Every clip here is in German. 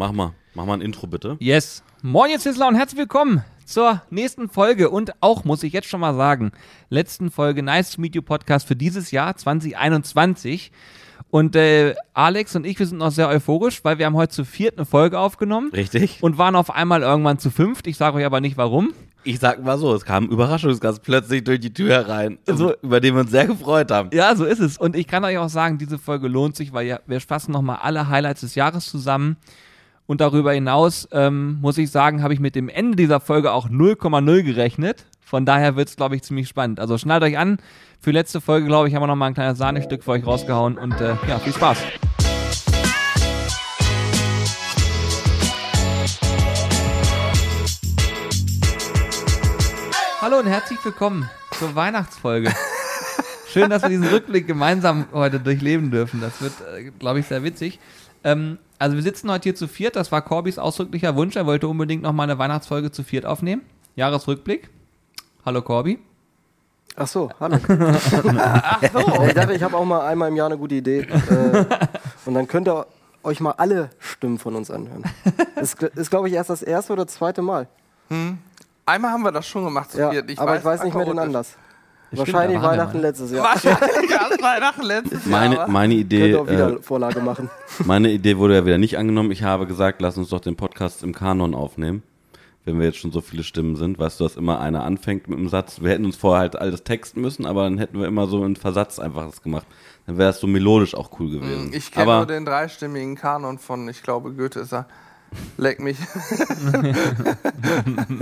Mach mal. Mach mal ein Intro bitte. Yes. Moin, jetzt Hissler und herzlich willkommen zur nächsten Folge und auch, muss ich jetzt schon mal sagen, letzten Folge Nice to Meet You Podcast für dieses Jahr 2021. Und äh, Alex und ich, wir sind noch sehr euphorisch, weil wir haben heute zu viert eine Folge aufgenommen Richtig? und waren auf einmal irgendwann zu fünft. Ich sage euch aber nicht warum. Ich sag mal so, es kam ein Überraschungsgast plötzlich durch die Tür herein, So- über den wir uns sehr gefreut haben. Ja, so ist es. Und ich kann euch auch sagen, diese Folge lohnt sich, weil ja, wir fassen nochmal alle Highlights des Jahres zusammen. Und darüber hinaus, ähm, muss ich sagen, habe ich mit dem Ende dieser Folge auch 0,0 gerechnet. Von daher wird es, glaube ich, ziemlich spannend. Also schnallt euch an. Für letzte Folge, glaube ich, haben wir nochmal ein kleines Sahnestück für euch rausgehauen. Und äh, ja, viel Spaß. Hallo und herzlich willkommen zur Weihnachtsfolge. Schön, dass wir diesen Rückblick gemeinsam heute durchleben dürfen. Das wird, äh, glaube ich, sehr witzig. Ähm, also wir sitzen heute hier zu viert. Das war Corbys ausdrücklicher Wunsch. Er wollte unbedingt noch mal eine Weihnachtsfolge zu viert aufnehmen. Jahresrückblick. Hallo Corby. Ach so, hallo. Ach so. Ich dachte, ich habe auch mal einmal im Jahr eine gute Idee. Äh, und dann könnt ihr euch mal alle Stimmen von uns anhören. Das ist, glaube ich, erst das erste oder zweite Mal. Einmal haben wir das schon gemacht. zu Ja, viert. aber ich weiß nicht mehr den Anlass. Wahrscheinlich Weihnachten letztes Jahr. Wahrscheinlich Weihnachten letztes Jahr. Meine, meine, Könnt Idee, ihr auch wieder äh, Vorlage machen. meine Idee wurde ja wieder nicht angenommen. Ich habe gesagt, lass uns doch den Podcast im Kanon aufnehmen. Wenn wir jetzt schon so viele Stimmen sind, weißt du, dass immer einer anfängt mit einem Satz. Wir hätten uns vorher halt alles texten müssen, aber dann hätten wir immer so einen Versatz einfach das gemacht. Dann wäre es so melodisch auch cool gewesen. Ich kenne nur den dreistimmigen Kanon von, ich glaube, Goethe ist er. Leck mich.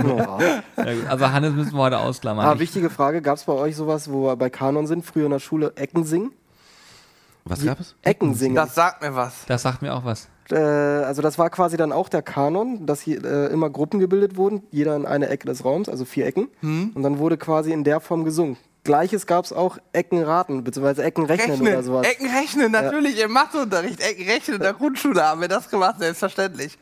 Ja. Ja. Also Hannes müssen wir heute ausklammern. Ah, Ich- wichtige Frage: Gab es bei euch sowas, wo wir bei Kanon sind, früher in der Schule Ecken singen? was gab es? Ecken singen. Das sagt mir was. das sagt mir auch was. Äh, also das war quasi dann auch der Kanon, dass hier äh, immer Gruppen gebildet wurden, jeder in eine Ecke des Raums, also vier Ecken. Hm? Und dann wurde quasi in der Form gesungen. Gleiches gab es auch Eckenraten, beziehungsweise Eckenrechnen oder sowas. Ecken rechnen, natürlich im Matheunterricht. Ecken rechnen in der Grundschule haben wir das gemacht, selbstverständlich.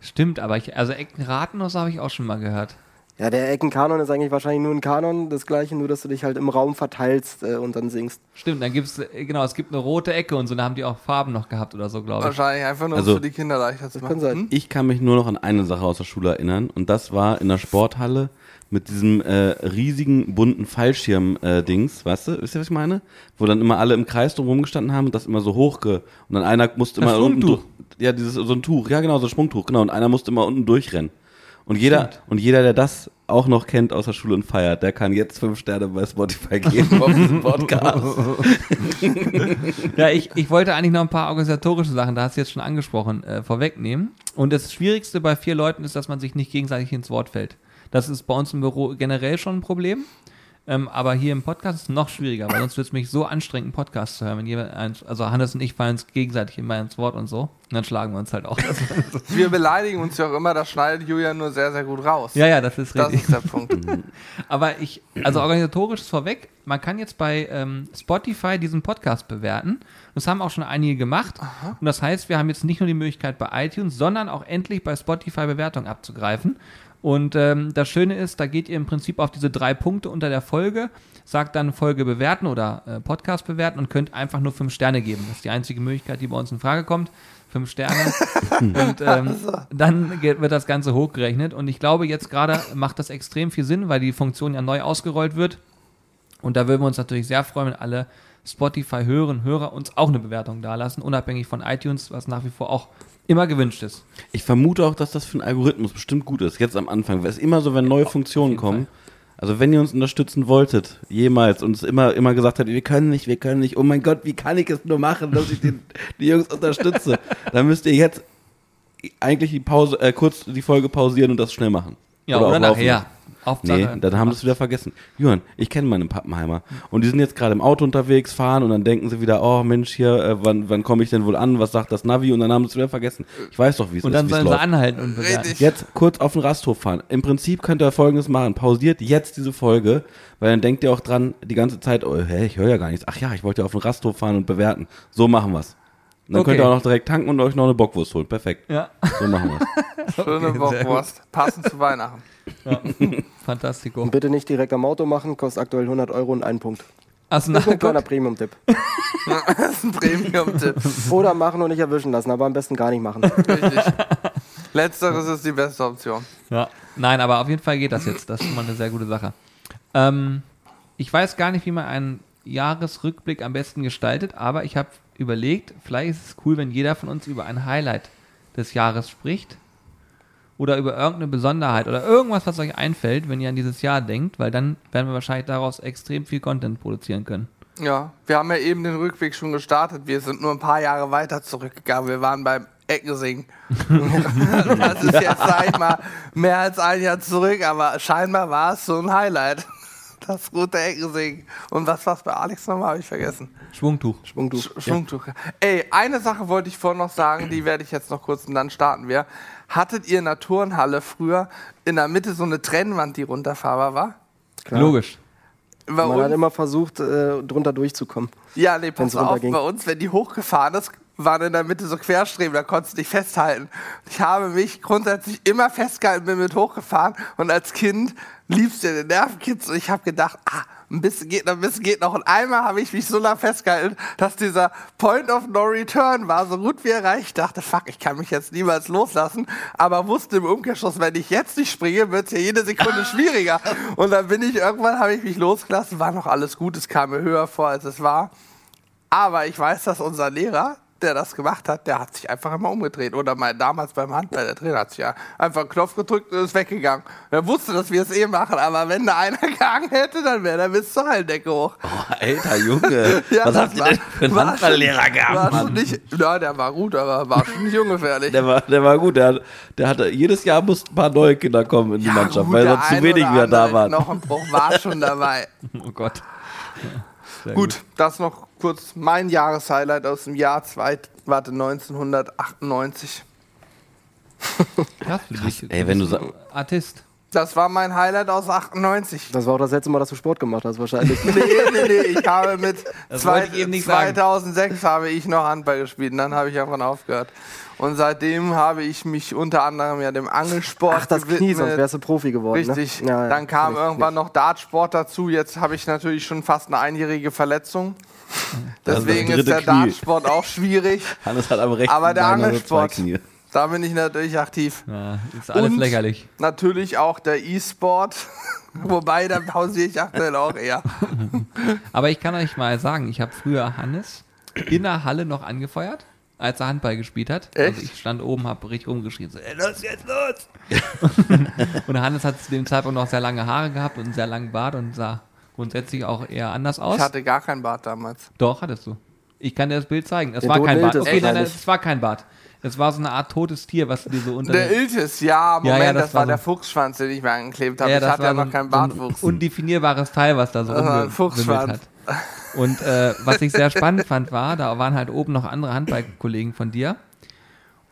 Stimmt, aber ich, also Eckenraten, das habe ich auch schon mal gehört. Ja, der Eckenkanon ist eigentlich wahrscheinlich nur ein Kanon, das gleiche, nur dass du dich halt im Raum verteilst äh, und dann singst. Stimmt, dann gibt's, äh, genau, es gibt eine rote Ecke und so, da haben die auch Farben noch gehabt oder so, glaube ich. Wahrscheinlich einfach nur, Also- es für die Kinder leichter zu Kann machen. sein. Hm? Ich kann mich nur noch an eine Sache aus der Schule erinnern und das war in der Sporthalle mit diesem äh, riesigen bunten Fallschirm-Dings, weißt du, wisst ihr, was ich meine? Wo dann immer alle im Kreis drum rumgestanden haben und das immer so hochge... Und dann einer musste Das immer unten... Durch- Ja, dieses, so ein Tuch, ja genau, so ein Sprungtuch, genau. Und einer musste immer unten durchrennen. Und jeder, und jeder, der das auch noch kennt aus der Schule und feiert, der kann jetzt fünf Sterne bei Spotify geben auf diesem Podcast. Ja, ich, ich wollte eigentlich noch ein paar organisatorische Sachen, da hast du jetzt schon angesprochen, äh, vorwegnehmen. Und das Schwierigste bei vier Leuten ist, dass man sich nicht gegenseitig ins Wort fällt. Das ist bei uns im Büro generell schon ein Problem. Ähm, aber hier im Podcast ist es noch schwieriger, weil sonst wird es mich so anstrengend, einen Podcast zu hören. Wenn jemand, eins- also Hannes und ich fallen uns gegenseitig immer ins Wort und so. Und dann schlagen wir uns halt auch. Wir beleidigen uns ja auch immer, das schneidet Julian nur sehr, sehr gut raus. ja, ja, das ist Das richtig. ist der Punkt. Aber ich, also organisatorisch ist vorweg, man kann jetzt bei ähm, Spotify diesen Podcast bewerten. Das haben auch schon einige gemacht. Und das heißt, wir haben jetzt nicht nur die Möglichkeit bei iTunes, sondern auch endlich bei Spotify Bewertung abzugreifen. Und ähm, das Schöne ist, da geht ihr im Prinzip auf diese drei Punkte unter der Folge, sagt dann Folge bewerten oder äh, Podcast bewerten und könnt einfach nur fünf Sterne geben. Das ist die einzige Möglichkeit, die bei uns in Frage kommt. Fünf Sterne. und ähm, dann geht, wird das Ganze hochgerechnet. Und ich glaube, jetzt gerade macht das extrem viel Sinn, weil die Funktion ja neu ausgerollt wird. Und da würden wir uns natürlich sehr freuen, wenn alle Spotify-Hörerinnen Hörer uns auch eine Bewertung dalassen, unabhängig von iTunes, was nach wie vor auch immer gewünscht ist. Ich vermute auch, dass das für einen Algorithmus bestimmt gut ist. Jetzt am Anfang. Es ist immer so, wenn neue Funktionen kommen. Also wenn ihr uns unterstützen wolltet, jemals, und es immer, immer gesagt habt, wir können nicht, wir können nicht, oh mein Gott, wie kann ich es nur machen, dass ich den, die Jungs unterstütze, dann müsst ihr jetzt eigentlich die Pause, äh, kurz die Folge pausieren und das schnell machen. Ja, oder, laufen nachher. Hauptsache, Nee, dann haben sie es wieder vergessen. Johann, ich kenne meine Pappenheimer. Und die sind jetzt gerade im Auto unterwegs, fahren und dann denken sie wieder, oh Mensch, hier, äh, wann, wann komme ich denn wohl an? Was sagt das Navi? Und dann haben sie es wieder vergessen. Ich weiß doch, wie es und ist. dann wie's sollen sie läuft. anhalten und bewerten. Richtig. Jetzt kurz auf den Rasthof fahren. Im Prinzip könnt ihr folgendes machen. Pausiert jetzt diese Folge, weil dann denkt ihr auch dran, die ganze Zeit, oh, hä, ich höre ja gar nichts. Ach ja, ich wollte ja auf den Rasthof fahren und bewerten. So machen wir's. Und dann Okay. könnt ihr auch noch direkt tanken und euch noch eine Bockwurst holen. Perfekt. Ja, So machen wir's. Schöne Okay, Bockwurst. Passend zu Weihnachten. fantastico. Und bitte nicht direkt am Auto machen, kostet aktuell 100 Euro und einen Punkt. Das ist ein kleiner? Premium-Tipp. Das ist ein Premium-Tipp. Oder machen und nicht erwischen lassen, aber am besten gar nicht machen. Richtig. Letzteres ist die beste Option. Ja. Nein, aber auf jeden Fall geht das jetzt. Das ist schon mal eine sehr gute Sache. Ähm, ich weiß gar nicht, wie man einen Jahresrückblick am besten gestaltet, aber ich habe überlegt, vielleicht ist es cool, wenn jeder von uns über ein Highlight des Jahres spricht. Oder über irgendeine Besonderheit oder irgendwas, was euch einfällt, wenn ihr an dieses Jahr denkt, weil dann werden wir wahrscheinlich daraus extrem viel Content produzieren können. Ja, wir haben ja eben den Rückweg schon gestartet. Wir sind nur ein paar Jahre weiter zurückgegangen. Wir waren beim Eckensingen. das ist jetzt, sag ich mal, mehr als ein Jahr zurück, aber scheinbar war es so ein Highlight. Das gute Eckensingen. Und was war's bei Alex nochmal? Habe ich vergessen. Schwungtuch. Schwungtuch. Sch- Schwungtuch. Ey, eine Sache wollte ich vorhin noch sagen, die werde ich jetzt noch kurz und dann starten wir. Hattet ihr in der Turnhalle früher in der Mitte so eine Trennwand, die runterfahrbar war? Klar. Logisch. Bei Man hat immer versucht, äh, drunter durchzukommen. Ja, nee, pass auf, bei uns, wenn die hochgefahren ist, waren in der Mitte so Querstreben, da konntest du dich festhalten. Ich habe mich grundsätzlich immer festgehalten, bin mit hochgefahren und als Kind liebst du den Nervenkitzel und ich habe gedacht, ah, ein bisschen geht noch, ein bisschen geht noch. Und einmal habe ich mich so lange festgehalten, dass dieser Point of No Return war so gut wie erreicht. Ich dachte, fuck, ich kann mich jetzt niemals loslassen, aber wusste im Umkehrschluss, wenn ich jetzt nicht springe, wird es ja jede Sekunde schwieriger. Und dann bin ich, irgendwann habe ich mich losgelassen, war noch alles gut, es kam mir höher vor, als es war. Aber ich weiß, dass unser Lehrer, der das gemacht hat, der hat sich einfach immer umgedreht. Oder mein, damals beim Handball, der Trainer hat sich ja einfach einen Knopf gedrückt und ist weggegangen. Er wusste, dass wir es eh machen, aber wenn da einer gehangen hätte, dann wäre er bis zur Halldecke hoch. Oh, alter Junge. Ja, Was habt ihr denn für einen Handballlehrer gehabt, war schon Mann? nicht, Ja, der war gut, aber war schon nicht ungefährlich. Der war, der war gut. Der, hat- der hatte, jedes Jahr mussten ein paar neue Kinder kommen in die Mannschaft, gut, weil der sonst zu ein wenig wieder da waren. Knochenbruch war schon dabei. Oh Gott. Sehr Gut, das noch kurz mein Jahreshighlight aus dem Jahr zwei, warte, 1998. Krass dich. ey, wenn du bist sa- ein Artist. Das war mein Highlight aus 98. Das war auch das letzte Mal, dass du Sport gemacht hast, wahrscheinlich. Nee, nee, nee, ich habe mit zwei, ich eben nicht sagen. 2006 habe ich noch Handball gespielt und dann habe ich einfach aufgehört. Und seitdem habe ich mich unter anderem ja dem Angelsport Ach, das Knie, sonst gewidmet. wärst du Profi geworden. Richtig. Ne? Ja, ja, dann kam irgendwann kenn noch Dartsport dazu. Jetzt habe ich natürlich schon fast eine einjährige Verletzung. Deswegen ist der Knie. Dartsport auch schwierig. Hannes hat am rechten Aber der Angelsport, zwei Knie. Da bin ich natürlich aktiv. Ja, ist alles Und lächerlich. Natürlich auch der E-Sport. Wobei, da pausiere ich aktuell auch eher. Aber ich kann euch mal sagen, ich habe früher Hannes in der Halle noch angefeuert, als er Handball gespielt hat. Echt? Also ich stand oben, habe richtig rumgeschrien, so, ey, los jetzt los! und Hannes hat zu dem Zeitpunkt noch sehr lange Haare gehabt und einen sehr langen Bart und sah grundsätzlich auch eher anders aus. Ich hatte gar keinen Bart damals. Doch, hattest du. Ich kann dir das Bild zeigen. Es Den war kein Bart. Okay, nein, es war kein Bart. Es war so eine Art totes Tier, was du dir so unter Der Iltis, ja, Moment, Ja, ja, das, das war war der so- Fuchsschwanz, den ich mir angeklebt habe. Ja, ich das hatte ja noch so, keinen so ein Bartwuchs. undefinierbares Teil, was da so rumgewimmelt hat. Und äh, was ich sehr spannend fand, war, da waren halt oben noch andere Handballkollegen von dir.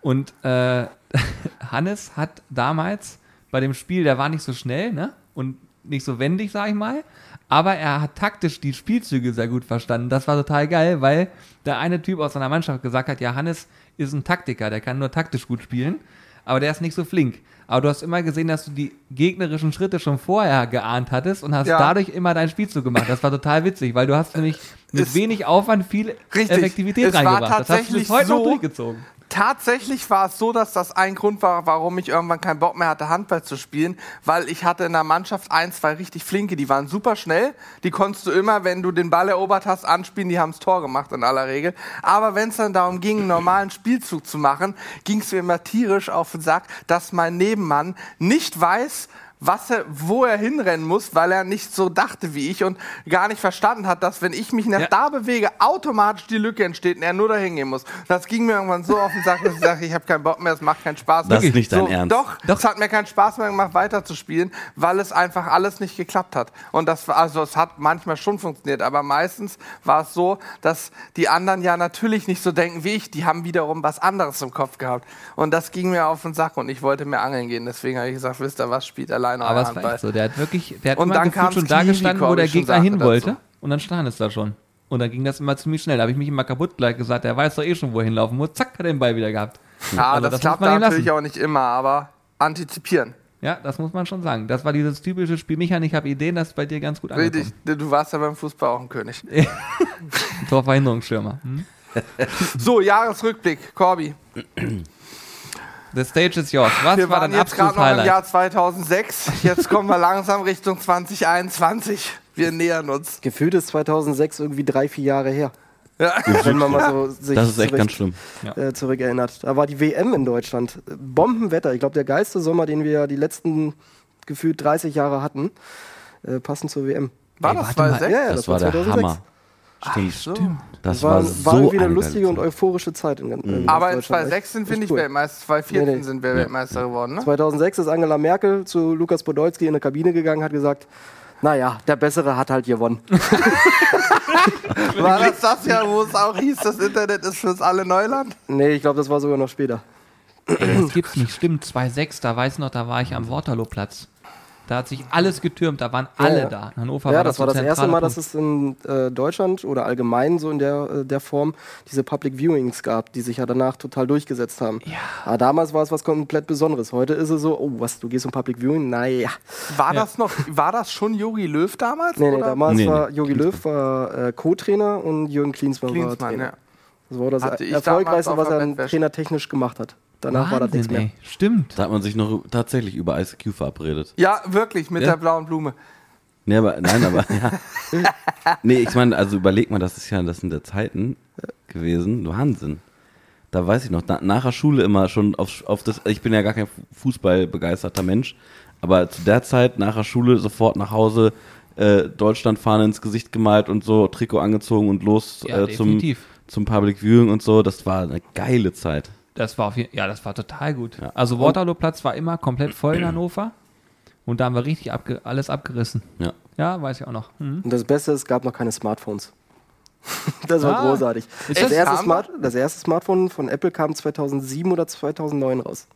Und äh, Hannes hat damals bei dem Spiel, der war nicht so schnell, ne? Und nicht so wendig, sag ich mal. Aber er hat taktisch die Spielzüge sehr gut verstanden. Das war total geil, weil der eine Typ aus seiner Mannschaft gesagt hat, ja, Hannes ist ein Taktiker, der kann nur taktisch gut spielen, aber der ist nicht so flink. Aber du hast immer gesehen, dass du die gegnerischen Schritte schon vorher geahnt hattest und hast Ja. dadurch immer deinen Spielzug gemacht. Das war total witzig, weil du hast nämlich mit Es- wenig Aufwand viel Richtig. Effektivität Es war reingebracht. Das hast du tatsächlich bis heute so, durchgezogen. Tatsächlich war es so, dass das ein Grund war, warum ich irgendwann keinen Bock mehr hatte, Handball zu spielen, weil ich hatte in der Mannschaft ein, zwei richtig flinke, die waren super schnell, die konntest du immer, wenn du den Ball erobert hast, anspielen, die haben das Tor gemacht in aller Regel. Aber wenn es dann darum ging, einen normalen Spielzug zu machen, ging es mir immer tierisch auf den Sack, dass mein Nebenmann nicht weiß, was er, wo er hinrennen muss, weil er nicht so dachte wie ich und gar nicht verstanden hat, dass wenn ich mich nach Ja. da bewege, automatisch die Lücke entsteht und er nur dahin gehen muss. Das ging mir irgendwann so auf den Sack, dass ich sage, ich habe keinen Bock mehr, es macht keinen Spaß. Das ist nicht dein so, Ernst. Doch, Doch. es hat mir keinen Spaß mehr gemacht, weiterzuspielen, weil es einfach alles nicht geklappt hat. Und das war, also es hat manchmal schon funktioniert, aber meistens war es so, dass die anderen ja natürlich nicht so denken wie ich, die haben wiederum was anderes im Kopf gehabt. Und das ging mir auf den Sack und ich wollte mehr angeln gehen. Deswegen habe ich gesagt, wisst ihr was, spielt alleine Aber es war echt so. Der hat wirklich, der hat Und immer dann gefühlt schon da gestanden, wo der Gegner hin wollte. dazu. Und dann stand es da schon. Und dann ging das immer ziemlich schnell. Da habe ich mich immer kaputt gleich gesagt, der weiß doch eh schon, wo er hinlaufen muss. Zack, hat er den Ball wieder gehabt. Ja, Also das, das klappt ihm natürlich auch nicht immer, aber antizipieren. Ja, das muss man schon sagen. Das war dieses typische Spielmechanik, ich habe Ideen, das ist bei dir ganz gut angekommen. Richtig, du warst ja beim Fußball auch ein König. Torverhinderungsstürmer. Hm? So, Jahresrückblick, Corby. The stage is yours. Was Wir war waren dein jetzt gerade noch im? Jahr 2006. Jetzt kommen wir langsam Richtung 2021. Wir nähern uns. Gefühlt ist 2006 irgendwie drei, vier Jahre her. Ja. Wenn man mal so sich Das ist echt ganz schlimm. äh, zurückerinnert. Da war die WM in Deutschland. Bombenwetter. Ich glaube, der geilste Sommer, den wir ja die letzten gefühlt 30 Jahre hatten, äh, passend zur WM. War Ey, das warte mal. 2006? Ja, ja, Das, war der 2006. Hammer. Stimmt. So. Das war, war, so irgendwie eine eine lustige geile und Zeit. euphorische Zeit. In, in Aber. 2006 sind wir Echt nicht cool. Weltmeister. 2014 Nee, nee. sind wir Weltmeister geworden, ne? 2006 ist Angela Merkel zu Lukas Podolski in eine Kabine gegangen, hat gesagt, naja, der Bessere hat halt gewonnen. War das das Jahr, wo es auch hieß, das Internet ist für uns alle Neuland? nee, ich glaube, das war sogar noch später. Ey, das gibt's nicht. Stimmt, 2,6, da weiß ich noch, da war ich am Waterloo-Platz. Da hat sich alles getürmt, da waren alle ja. da. In Hannover ja, war das war das erste Mal, dass Punkt. es in äh, Deutschland oder allgemein so in der, äh, der Form diese Public Viewings gab, die sich ja danach total durchgesetzt haben. Ja. Aber damals war es was komplett Besonderes. Heute ist es so, oh, was, du gehst zum Public Viewing? Naja. War das noch, war das schon Jogi Löw damals? Nee, nee, oder? damals Nee, nee, war Jogi Löw war äh, Co-Trainer und Jürgen Klinsmann, war Klinsmann, Trainer. ja. Das war das erfolgreichste, was er der Bettwäsche. Trainer technisch gemacht hat. Danach war das nichts Wahnsinn, mehr. ey. Stimmt. Da hat man sich noch tatsächlich über ICQ verabredet. Ja, wirklich, mit Ja. der blauen Blume. Nee, aber, nein, aber, ja. Nee, ich meine, also überleg mal, das ist ja, das sind ja Zeiten gewesen, Wahnsinn. Da weiß ich noch, na, nach der Schule immer schon auf, auf das, ich bin ja gar kein Fußballbegeisterter Mensch, aber zu der Zeit nach der Schule sofort nach Hause, äh, Deutschlandfahne ins Gesicht gemalt und so, Trikot angezogen und los Ja, äh, zum, zum Public Viewing und so, das war eine geile Zeit. Das war auf jeden, ja, das war total gut. Ja. Also Waterloo-Platz war immer komplett voll in Hannover. Und da haben wir richtig abge alles abgerissen. Ja. Ja, weiß ich auch noch. Mhm. Und das Beste, es gab noch keine Smartphones. das war Ah. großartig. Ist Das das- erste, Smart, das erste Smartphone von Apple kam 2007 oder 2009 raus.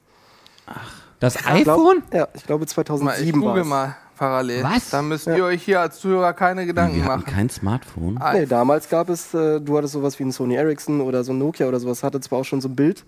Das Ich iPhone? Glaub, ja, ich glaube Mal, ich 2007 war mal parallel. Was? Da müsst ihr euch hier als Zuhörer keine Gedanken Wir hatten machen. kein Smartphone. Ah, Nee, damals gab es, äh, du hattest sowas wie ein Sony Ericsson oder so ein Nokia oder sowas, hatte zwar auch schon so ein Bild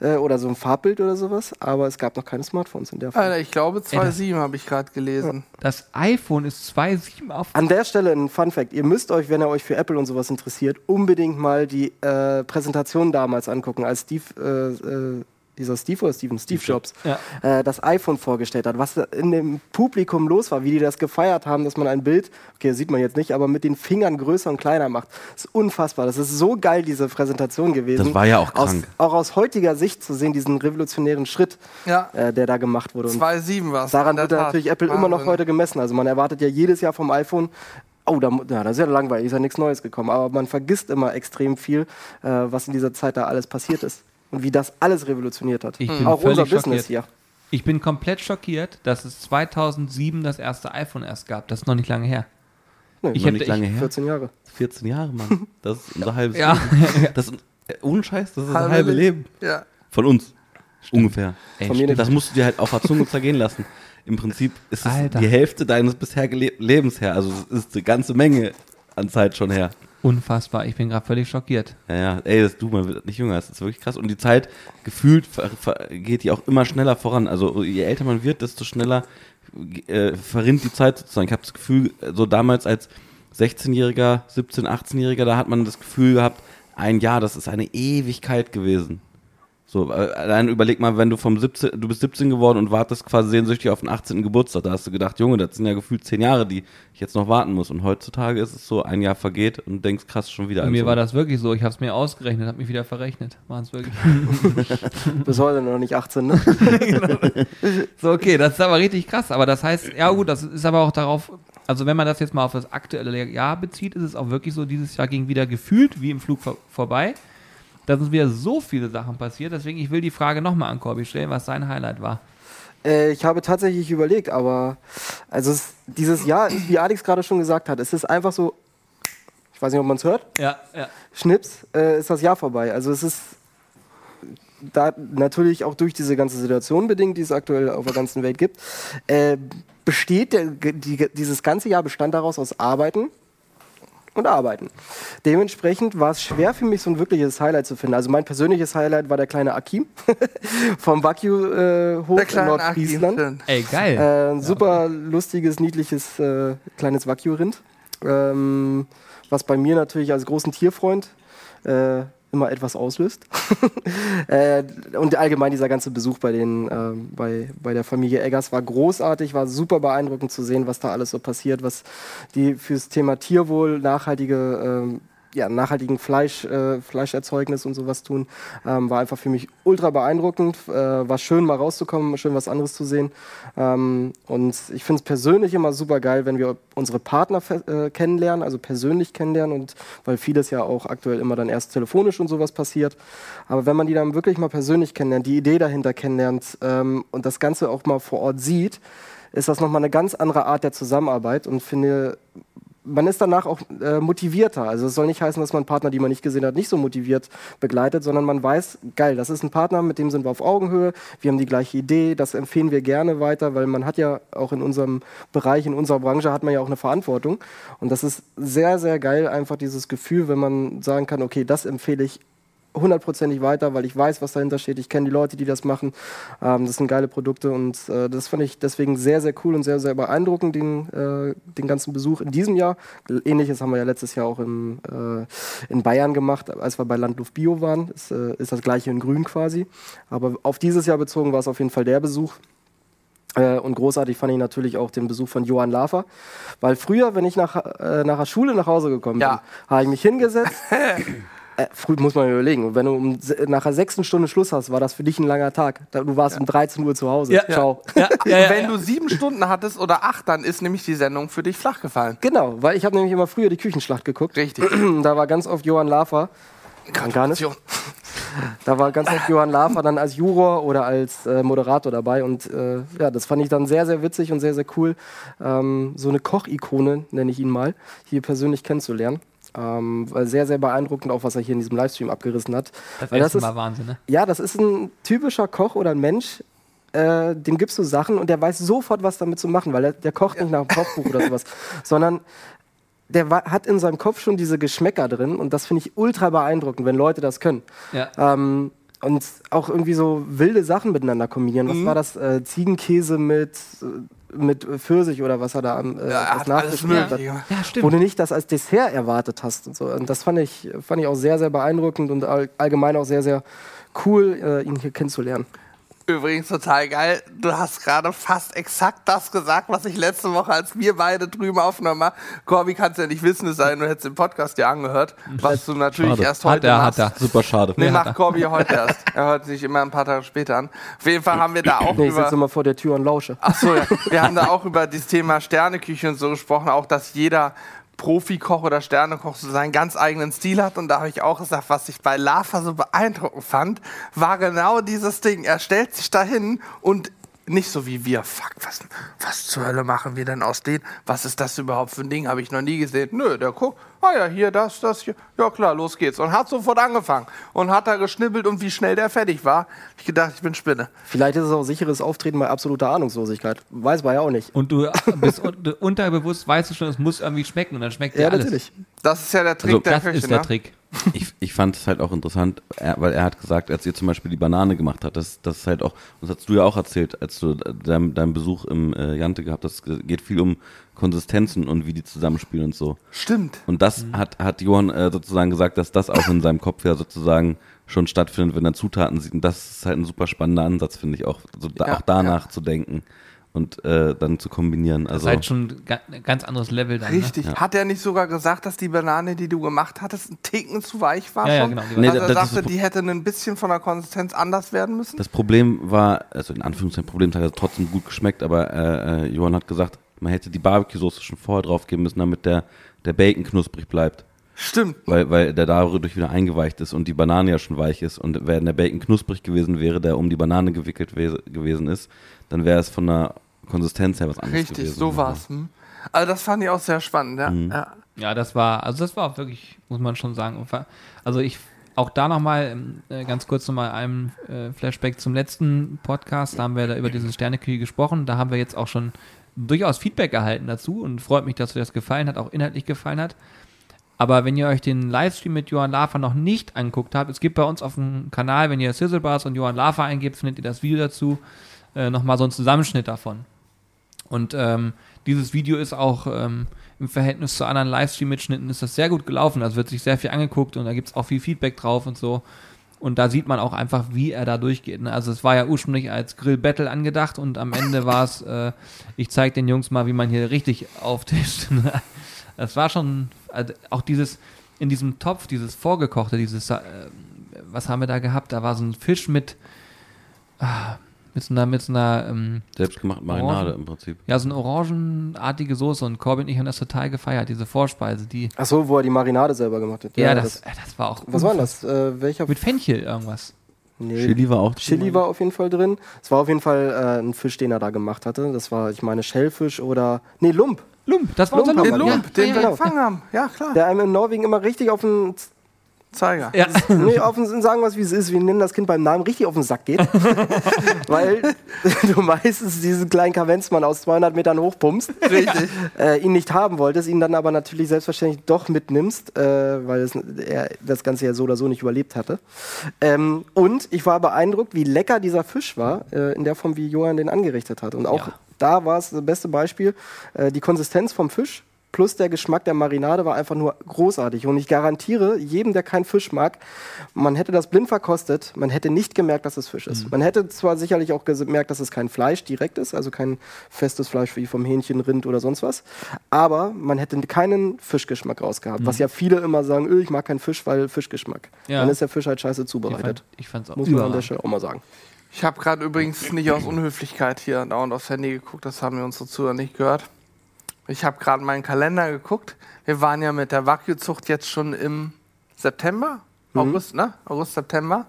äh, oder so ein Farbbild oder sowas, aber es gab noch keine Smartphones in der Form. Alter, ich glaube 2.7 habe ich gerade gelesen. Das iPhone ist 2,7 auf. An der Stelle ein Fun Fact. Ihr müsst euch, wenn ihr euch für Apple und sowas interessiert, unbedingt mal die äh, Präsentation damals angucken, als Steve, äh, äh, dieser Steve oder Steven, Steve Jobs, Ja. äh, das iPhone vorgestellt hat, was in dem Publikum los war, wie die das gefeiert haben, dass man ein Bild, okay, sieht man jetzt nicht, aber mit den Fingern größer und kleiner macht. Das ist unfassbar. Das ist so geil, diese Präsentation gewesen. Das war ja auch aus, krank. Auch aus heutiger Sicht zu sehen, diesen revolutionären Schritt, Ja, äh, der da gemacht wurde. Und 2.7 war es. Daran wird ja natürlich Apple immer noch Wahnsinn. heute gemessen. Also man erwartet ja jedes Jahr vom iPhone, oh, da, ja, das ist ja langweilig, ist ja nichts Neues gekommen. Aber man vergisst immer extrem viel, äh, was in dieser Zeit da alles passiert ist. Und wie das alles revolutioniert hat. Ich bin Auch unser Business hier. Ich bin komplett schockiert, dass es 2007 das erste iPhone erst gab. Das ist noch nicht lange her. Nee, Ich hätte- nicht lange her. 14 Jahre. 14 Jahre, Mann. Das ist unser halbes Ja. Leben. Das ist, äh, ohne Scheiß, das ist das Halbe halbe Leben. Ja. Von uns. Ungefähr. Ey, Von mir stimmt. Das musst du dir halt auf der Zunge zergehen lassen. Im Prinzip ist es Alter. die Hälfte deines bisher Lebens her. Also es ist eine ganze Menge an Zeit schon her. Unfassbar. Ich bin gerade völlig schockiert. Ja, ja, ey, das, du, man wird nicht jünger, das ist wirklich krass. Und die Zeit gefühlt geht die auch immer schneller voran. Also je älter man wird, desto schneller äh, verrinnt die Zeit sozusagen. Ich habe das Gefühl, so damals als 16-Jähriger, 17-, 18-Jähriger, da hat man das Gefühl gehabt, ein Jahr, das ist eine Ewigkeit gewesen. So, äh, allein überleg mal, wenn du vom 17, du bist 17 geworden und wartest quasi sehnsüchtig auf den 18. Geburtstag, da hast du gedacht, Junge, das sind ja gefühlt 10 Jahre, die ich jetzt noch warten muss. Und heutzutage ist es so, ein Jahr vergeht und denkst, krass, schon wieder. Bei mir eins. war das wirklich so. Ich habe es mir ausgerechnet, habe mich wieder verrechnet. Waren es wirklich. Bis heute noch nicht 18, ne? So, okay, das ist aber richtig krass. Aber das heißt, ja gut, das ist aber auch darauf, also wenn man das jetzt mal auf das aktuelle Jahr bezieht, ist es auch wirklich so, dieses Jahr ging wieder gefühlt wie im Flug vor, vorbei. Da sind wieder so viele Sachen passiert. Deswegen, ich will die Frage nochmal an Corby stellen, was sein Highlight war. Äh, ich habe tatsächlich überlegt, aber also es, dieses Jahr, wie Alex gerade schon gesagt hat, es ist einfach so, ich weiß nicht, ob man es hört, Ja, ja. Schnips, äh, ist das Jahr vorbei. Also es ist da natürlich auch durch diese ganze Situation bedingt, die es aktuell auf der ganzen Welt gibt, äh, besteht der, die, dieses ganze Jahr bestand daraus aus Arbeiten und arbeiten. Dementsprechend war es schwer für mich, so ein wirkliches Highlight zu finden. Also mein persönliches Highlight war der kleine Akim vom Wagyu-Hof Der in Nordfriesland. Akim. Ey, geil. Äh, ein super lustiges, niedliches äh, kleines Wagyu-Rind. Ähm, was bei mir natürlich als großen Tierfreund äh, immer etwas auslöst. äh, und allgemein dieser ganze Besuch bei, den, ähm, bei, bei der Familie Eggers war großartig, war super beeindruckend zu sehen, was da alles so passiert, was die fürs Thema Tierwohl nachhaltige ähm, ja, nachhaltigen Fleisch, äh, Fleischerzeugnis und sowas tun, ähm, war einfach für mich ultra beeindruckend. Äh, war schön, mal rauszukommen, schön was anderes zu sehen. Ähm, und ich finde es persönlich immer super geil, wenn wir unsere Partner äh, kennenlernen, also persönlich kennenlernen und weil vieles ja auch aktuell immer dann erst telefonisch und sowas passiert. Aber wenn man die dann wirklich mal persönlich kennenlernt, die Idee dahinter kennenlernt ähm, und das Ganze auch mal vor Ort sieht, ist das nochmal eine ganz andere Art der Zusammenarbeit und finde, man ist danach auch äh, motivierter. Also es soll nicht heißen, dass man Partner, die man nicht gesehen hat, nicht so motiviert begleitet, sondern man weiß, geil, das ist ein Partner, mit dem sind wir auf Augenhöhe, wir haben die gleiche Idee, das empfehlen wir gerne weiter, weil man hat ja auch in unserem Bereich, in unserer Branche hat man ja auch eine Verantwortung. Und das ist sehr, sehr geil, einfach dieses Gefühl, wenn man sagen kann, okay, das empfehle ich hundertprozentig weiter, weil ich weiß, was dahinter steht. Ich kenne die Leute, die das machen. Ähm, das sind geile Produkte und äh, das fand ich deswegen sehr, sehr cool und sehr, sehr beeindruckend, den, äh, den ganzen Besuch in diesem Jahr. Ähnliches haben wir ja letztes Jahr auch im, äh, in Bayern gemacht, als wir bei Landluft Bio waren. Ist, äh, ist das gleiche in Grün quasi. Aber auf dieses Jahr bezogen war es auf jeden Fall der Besuch. Äh, und großartig fand ich natürlich auch den Besuch von Johann Lafer. Weil früher, wenn ich nach, äh, nach der Schule nach Hause gekommen Ja. bin, habe ich mich hingesetzt. äh, früh muss man überlegen. Wenn du um, nach der sechsten Stunde Schluss hast, war das für dich ein langer Tag. Du warst um 13 Uhr zu Hause. Ja. Ciao. ja, ja, ja, Wenn ja. du sieben Stunden hattest oder acht, dann ist nämlich die Sendung für dich flach gefallen. Genau, weil ich habe nämlich immer früher die Küchenschlacht geguckt. Richtig. Da war ganz oft Johann Lafer. Gar nicht. Da war ganz oft Johann Lafer dann als Juror oder als äh, Moderator dabei. Und äh, ja, das fand ich dann sehr, sehr witzig und sehr, sehr cool, ähm, so eine Kochikone, nenne ich ihn mal, hier persönlich kennenzulernen. Ähm, weil sehr, sehr beeindruckend auch, was er hier in diesem Livestream abgerissen hat. Das weil das ist, war Wahnsinn, ne? ja, das ist ein typischer Koch oder ein Mensch, äh, dem gibst du Sachen und der weiß sofort, was damit zu machen, weil der, der kocht nicht nach dem Kochbuch oder sowas, sondern der hat in seinem Kopf schon diese Geschmäcker drin und das finde ich ultra beeindruckend, wenn Leute das können. Ja. Ähm, und auch irgendwie so wilde Sachen miteinander kombinieren. Was war das? Äh, Ziegenkäse mit, äh, mit Pfirsich oder was er da am äh, Ja, er nachgeschmiert hat. Ja, stimmt. Wo du nicht das als Dessert erwartet hast. Und, so. und das fand ich, fand ich auch sehr, sehr beeindruckend und all, allgemein auch sehr, sehr cool, äh, ihn hier kennenzulernen. Übrigens total geil. Du hast gerade fast exakt das gesagt, was ich letzte Woche, als wir beide drüben aufgenommen haben. Corby kannst ja nicht wissen, es sei denn, du hättest den Podcast ja angehört, was du natürlich Schade. erst Hat heute er, machst. hat er. Super schade. Nee, hat macht. Corby heute erst. Er hört sich immer ein paar Tage später an. Auf jeden Fall haben wir da auch Nee, ich sitze über. immer vor der Tür und lausche. Ach so, ja. Wir haben da auch über das Thema Sterneküche und so gesprochen, auch dass jeder Profikoch oder Sternekoch so seinen ganz eigenen Stil hat. Und da habe ich auch gesagt, was ich bei Lava so beeindruckend fand, war genau dieses Ding. Er stellt sich dahin und nicht so wie wir, fuck, was, was zur Hölle machen wir denn aus denen? Was ist das überhaupt für ein Ding? Habe ich noch nie gesehen. Nö, der guckt, ah ja, hier, das, das, hier. Ja klar, los geht's. Und hat sofort angefangen. Und hat da geschnibbelt und wie schnell der fertig war. Ich gedacht, ich bin Spinne. Vielleicht ist es auch sicheres Auftreten bei absoluter Ahnungslosigkeit. Weiß man ja auch nicht. Und du bist un unterbewusst, weißt du schon, es muss irgendwie schmecken und dann schmeckt dir Ja, alles. natürlich. Das ist ja der Trick Also, der Das Köche, ist der ne? Trick. Ich, ich fand es halt auch interessant, er, weil er hat gesagt, als ihr zum Beispiel die Banane gemacht habt, das, das ist halt auch, das hast du ja auch erzählt, als du deinen deinen Besuch im äh, Jante gehabt hast, es geht viel um Konsistenzen und wie die zusammenspielen und so. Stimmt. Und das hat, hat Johann äh, sozusagen gesagt, dass das auch in seinem Kopf ja sozusagen schon stattfindet, wenn er Zutaten sieht. Und das ist halt ein super spannender Ansatz, finde ich, auch, so, da, Ja, auch danach zu denken und äh, dann zu kombinieren. Das Also ist halt schon ein ganz anderes Level dann. Richtig. Ja. Hat er nicht sogar gesagt, dass die Banane, die du gemacht hattest, ein Ticken zu weich war Ja, ja, genau, Nee, Dass er das- das sagte, die hätte ein bisschen von der Konsistenz anders werden müssen? Das Problem war, also in Anführungszeichen Problem, es hat ja trotzdem gut geschmeckt, aber äh, äh, Johann hat gesagt, man hätte die Barbecue-Soße schon vorher draufgeben müssen, damit der, der Bacon knusprig bleibt. Stimmt. Weil, weil der dadurch wieder eingeweicht ist und die Banane ja schon weich ist. Und wenn der Bacon knusprig gewesen wäre, der um die Banane gewickelt we gewesen ist, dann wäre es von der Konsistenz her was anderes Richtig, gewesen. so war's. Hm? Also das fand ich auch sehr spannend, ja. Mhm. ja. Ja, das war, also das war auch wirklich, muss man schon sagen. Also ich, auch da nochmal, äh, ganz kurz nochmal ein äh, Flashback zum letzten Podcast, da haben wir da über diese Sterneküche gesprochen, da haben wir jetzt auch schon durchaus Feedback erhalten dazu und freut mich, dass dir das gefallen hat, auch inhaltlich gefallen hat. Aber wenn ihr euch den Livestream mit Johann Lafer noch nicht anguckt habt, es gibt bei uns auf dem Kanal, wenn ihr Sizzlebars und Johann Lafer eingebt, findet ihr das Video dazu, äh, nochmal so einen Zusammenschnitt davon. Und ähm, dieses Video ist auch ähm, im Verhältnis zu anderen Livestream-Mitschnitten ist das sehr gut gelaufen. Also wird sich sehr viel angeguckt und da gibt es auch viel Feedback drauf und so. Und da sieht man auch einfach, wie er da durchgeht. Ne? Also es war ja ursprünglich als Grill-Battle angedacht und am Ende war es, äh, ich zeige den Jungs mal, wie man hier richtig auftischt. Ne? Es war schon, also auch dieses, in diesem Topf, dieses vorgekochte, dieses, äh, was haben wir da gehabt? Da war so ein Fisch mit, ah, mit so einer, mit so einer, ähm, Selbstgemachte Marinade Orangen. im Prinzip. ja, so eine orangenartige Soße und Corbin und ich haben das total gefeiert, diese Vorspeise, die, Ach so, wo er die Marinade selber gemacht hat. ja, das, äh, das war auch. Was war denn das? Äh, welcher? Mit Fenchel irgendwas. Nee. Chili war auch drin. Chili war auf jeden Fall drin. Es war auf jeden Fall äh, ein Fisch, den er da gemacht hatte. Das war, ich meine, Schellfisch oder. Nee, Lump. Lump, das war unser Lump Lump. haben Den wir. Lump, den ja, wir ja, gefangen haben. Ja, klar. Der einem in Norwegen immer richtig auf den. Zeiger. ja. Nee, auf den, sagen wir es wie es ist. Wir nennen das Kind beim Namen richtig auf den Sack geht. Weil du meistens diesen kleinen Kavenzmann aus 200 Metern hochpumpst. Richtig. äh, ihn nicht haben wolltest, ihn dann aber natürlich selbstverständlich doch mitnimmst, äh, weil es, er das Ganze ja so oder so nicht überlebt hatte. Ähm, und ich war beeindruckt, wie lecker dieser Fisch war, äh, in der Form, wie Johann den angerichtet hat. Und auch Ja. da war es das beste Beispiel. Äh, die Konsistenz vom Fisch plus der Geschmack der Marinade war einfach nur großartig. Und ich garantiere jedem, der keinen Fisch mag, man hätte das blind verkostet, man hätte nicht gemerkt, dass es Fisch ist. Man hätte zwar sicherlich auch gemerkt, dass es kein Fleisch direkt ist, also kein festes Fleisch wie vom Hähnchen, Rind oder sonst was, aber man hätte keinen Fischgeschmack rausgehabt. Was ja viele immer sagen, öh, ich mag keinen Fisch, weil Fischgeschmack. Ja. Dann ist der Fisch halt scheiße Ich, zubereitet. fand, ich fand's auch Muss man an der. Stelle auch mal sagen. Ich habe gerade übrigens nicht aus Unhöflichkeit hier dauernd aufs Handy geguckt, das haben wir unsere Zuhörer nicht gehört. Ich habe gerade meinen Kalender geguckt. Wir waren ja mit der Wagyu-Zucht jetzt schon im September, August, ne? August, September.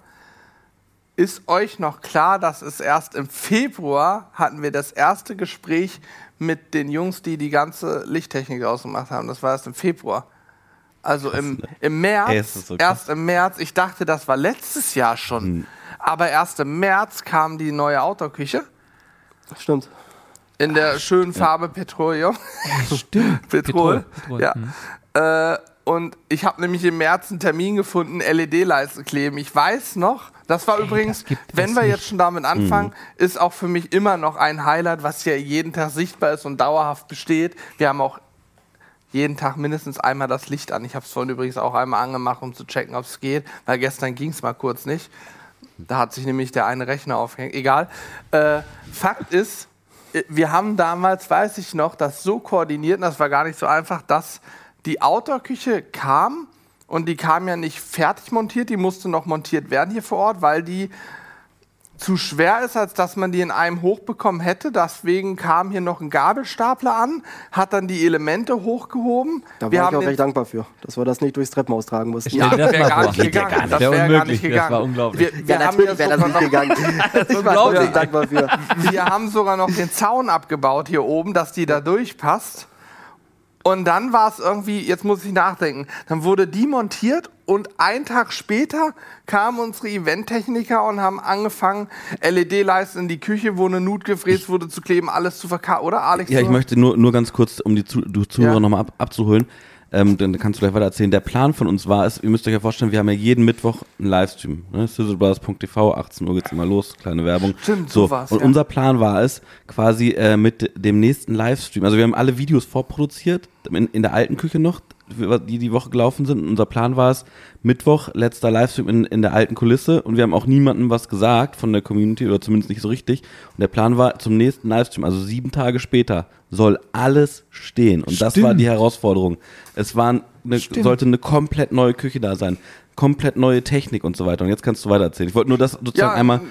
Ist euch noch klar, dass es erst im Februar hatten wir das erste Gespräch mit den Jungs, die die ganze Lichttechnik ausgemacht haben. Das war erst im Februar. Also im, im März, Ey, so krass. erst im März, ich dachte, das war letztes Jahr schon. Aber erst im März kam die neue Outdoor-Küche Stimmt. In der schönen Farbe Petroleum. Stimmt. Petrol. Petrol, Ja. mhm. Äh, und ich habe nämlich im März einen Termin gefunden, LED-Leisten kleben. Ich weiß noch, das war übrigens, das wenn wir nicht. jetzt schon damit anfangen, ist auch für mich immer noch ein Highlight, was ja jeden Tag sichtbar ist und dauerhaft besteht. Wir haben auch jeden Tag mindestens einmal das Licht an. Ich habe es vorhin übrigens auch einmal angemacht, um zu checken, ob es geht, weil gestern ging es mal kurz nicht. Da hat sich nämlich der eine Rechner aufgehängt. Egal. Äh, Fakt ist, wir haben damals, weiß ich noch, das so koordiniert, und das war gar nicht so einfach, dass die Outdoor-Küche kam und die kam ja nicht fertig montiert, die musste noch montiert werden hier vor Ort, weil die zu schwer ist, als dass man die in einem hochbekommen hätte. Deswegen kam hier noch ein Gabelstapler an, hat dann die Elemente hochgehoben. Da wir war ich haben auch recht dankbar für, dass wir das nicht durchs Treppenhaus tragen mussten. Ja, das das wäre gar nicht gegangen. gar nicht. Das Wäre wäre gar unmöglich. nicht Das gegangen. war unglaublich. Wir, wir Ja, haben natürlich wäre das sogar nicht noch- gegangen. ich war unglaublich. dankbar für. Wir haben sogar noch den Zaun abgebaut hier oben, dass die da durchpasst. Und dann war es irgendwie, jetzt muss ich nachdenken, dann wurde die montiert und einen Tag später kamen unsere Eventtechniker und haben angefangen, LED-Leisten in die Küche, wo eine Nut gefräst wurde, zu kleben, alles zu verkaufen, oder Alex? Ja, ich möchte nur, nur ganz kurz, um die Zuhörer Ja. nochmal ab, abzuholen, ähm, dann kannst du gleich weiter erzählen. Der Plan von uns war es, ihr müsst euch ja vorstellen, wir haben ja jeden Mittwoch einen Livestream. Ne? Sizzlebrothers.tv, 18 Uhr geht's immer los, kleine Werbung. Stimmt, so. so war's, Und ja. unser Plan war es, quasi äh, mit dem nächsten Livestream, also wir haben alle Videos vorproduziert, in, in der alten Küche noch, die die Woche gelaufen sind. Unser Plan war es, Mittwoch, letzter Livestream in, in der alten Kulisse und wir haben auch niemandem was gesagt von der Community oder zumindest nicht so richtig. Und der Plan war, zum nächsten Livestream, also sieben Tage später, soll alles stehen. Und das Stimmt. war die Herausforderung. Es waren eine, sollte eine komplett neue Küche da sein, komplett neue Technik und so weiter. Und jetzt kannst du weiter erzählen. Ich wollte nur das sozusagen einmal,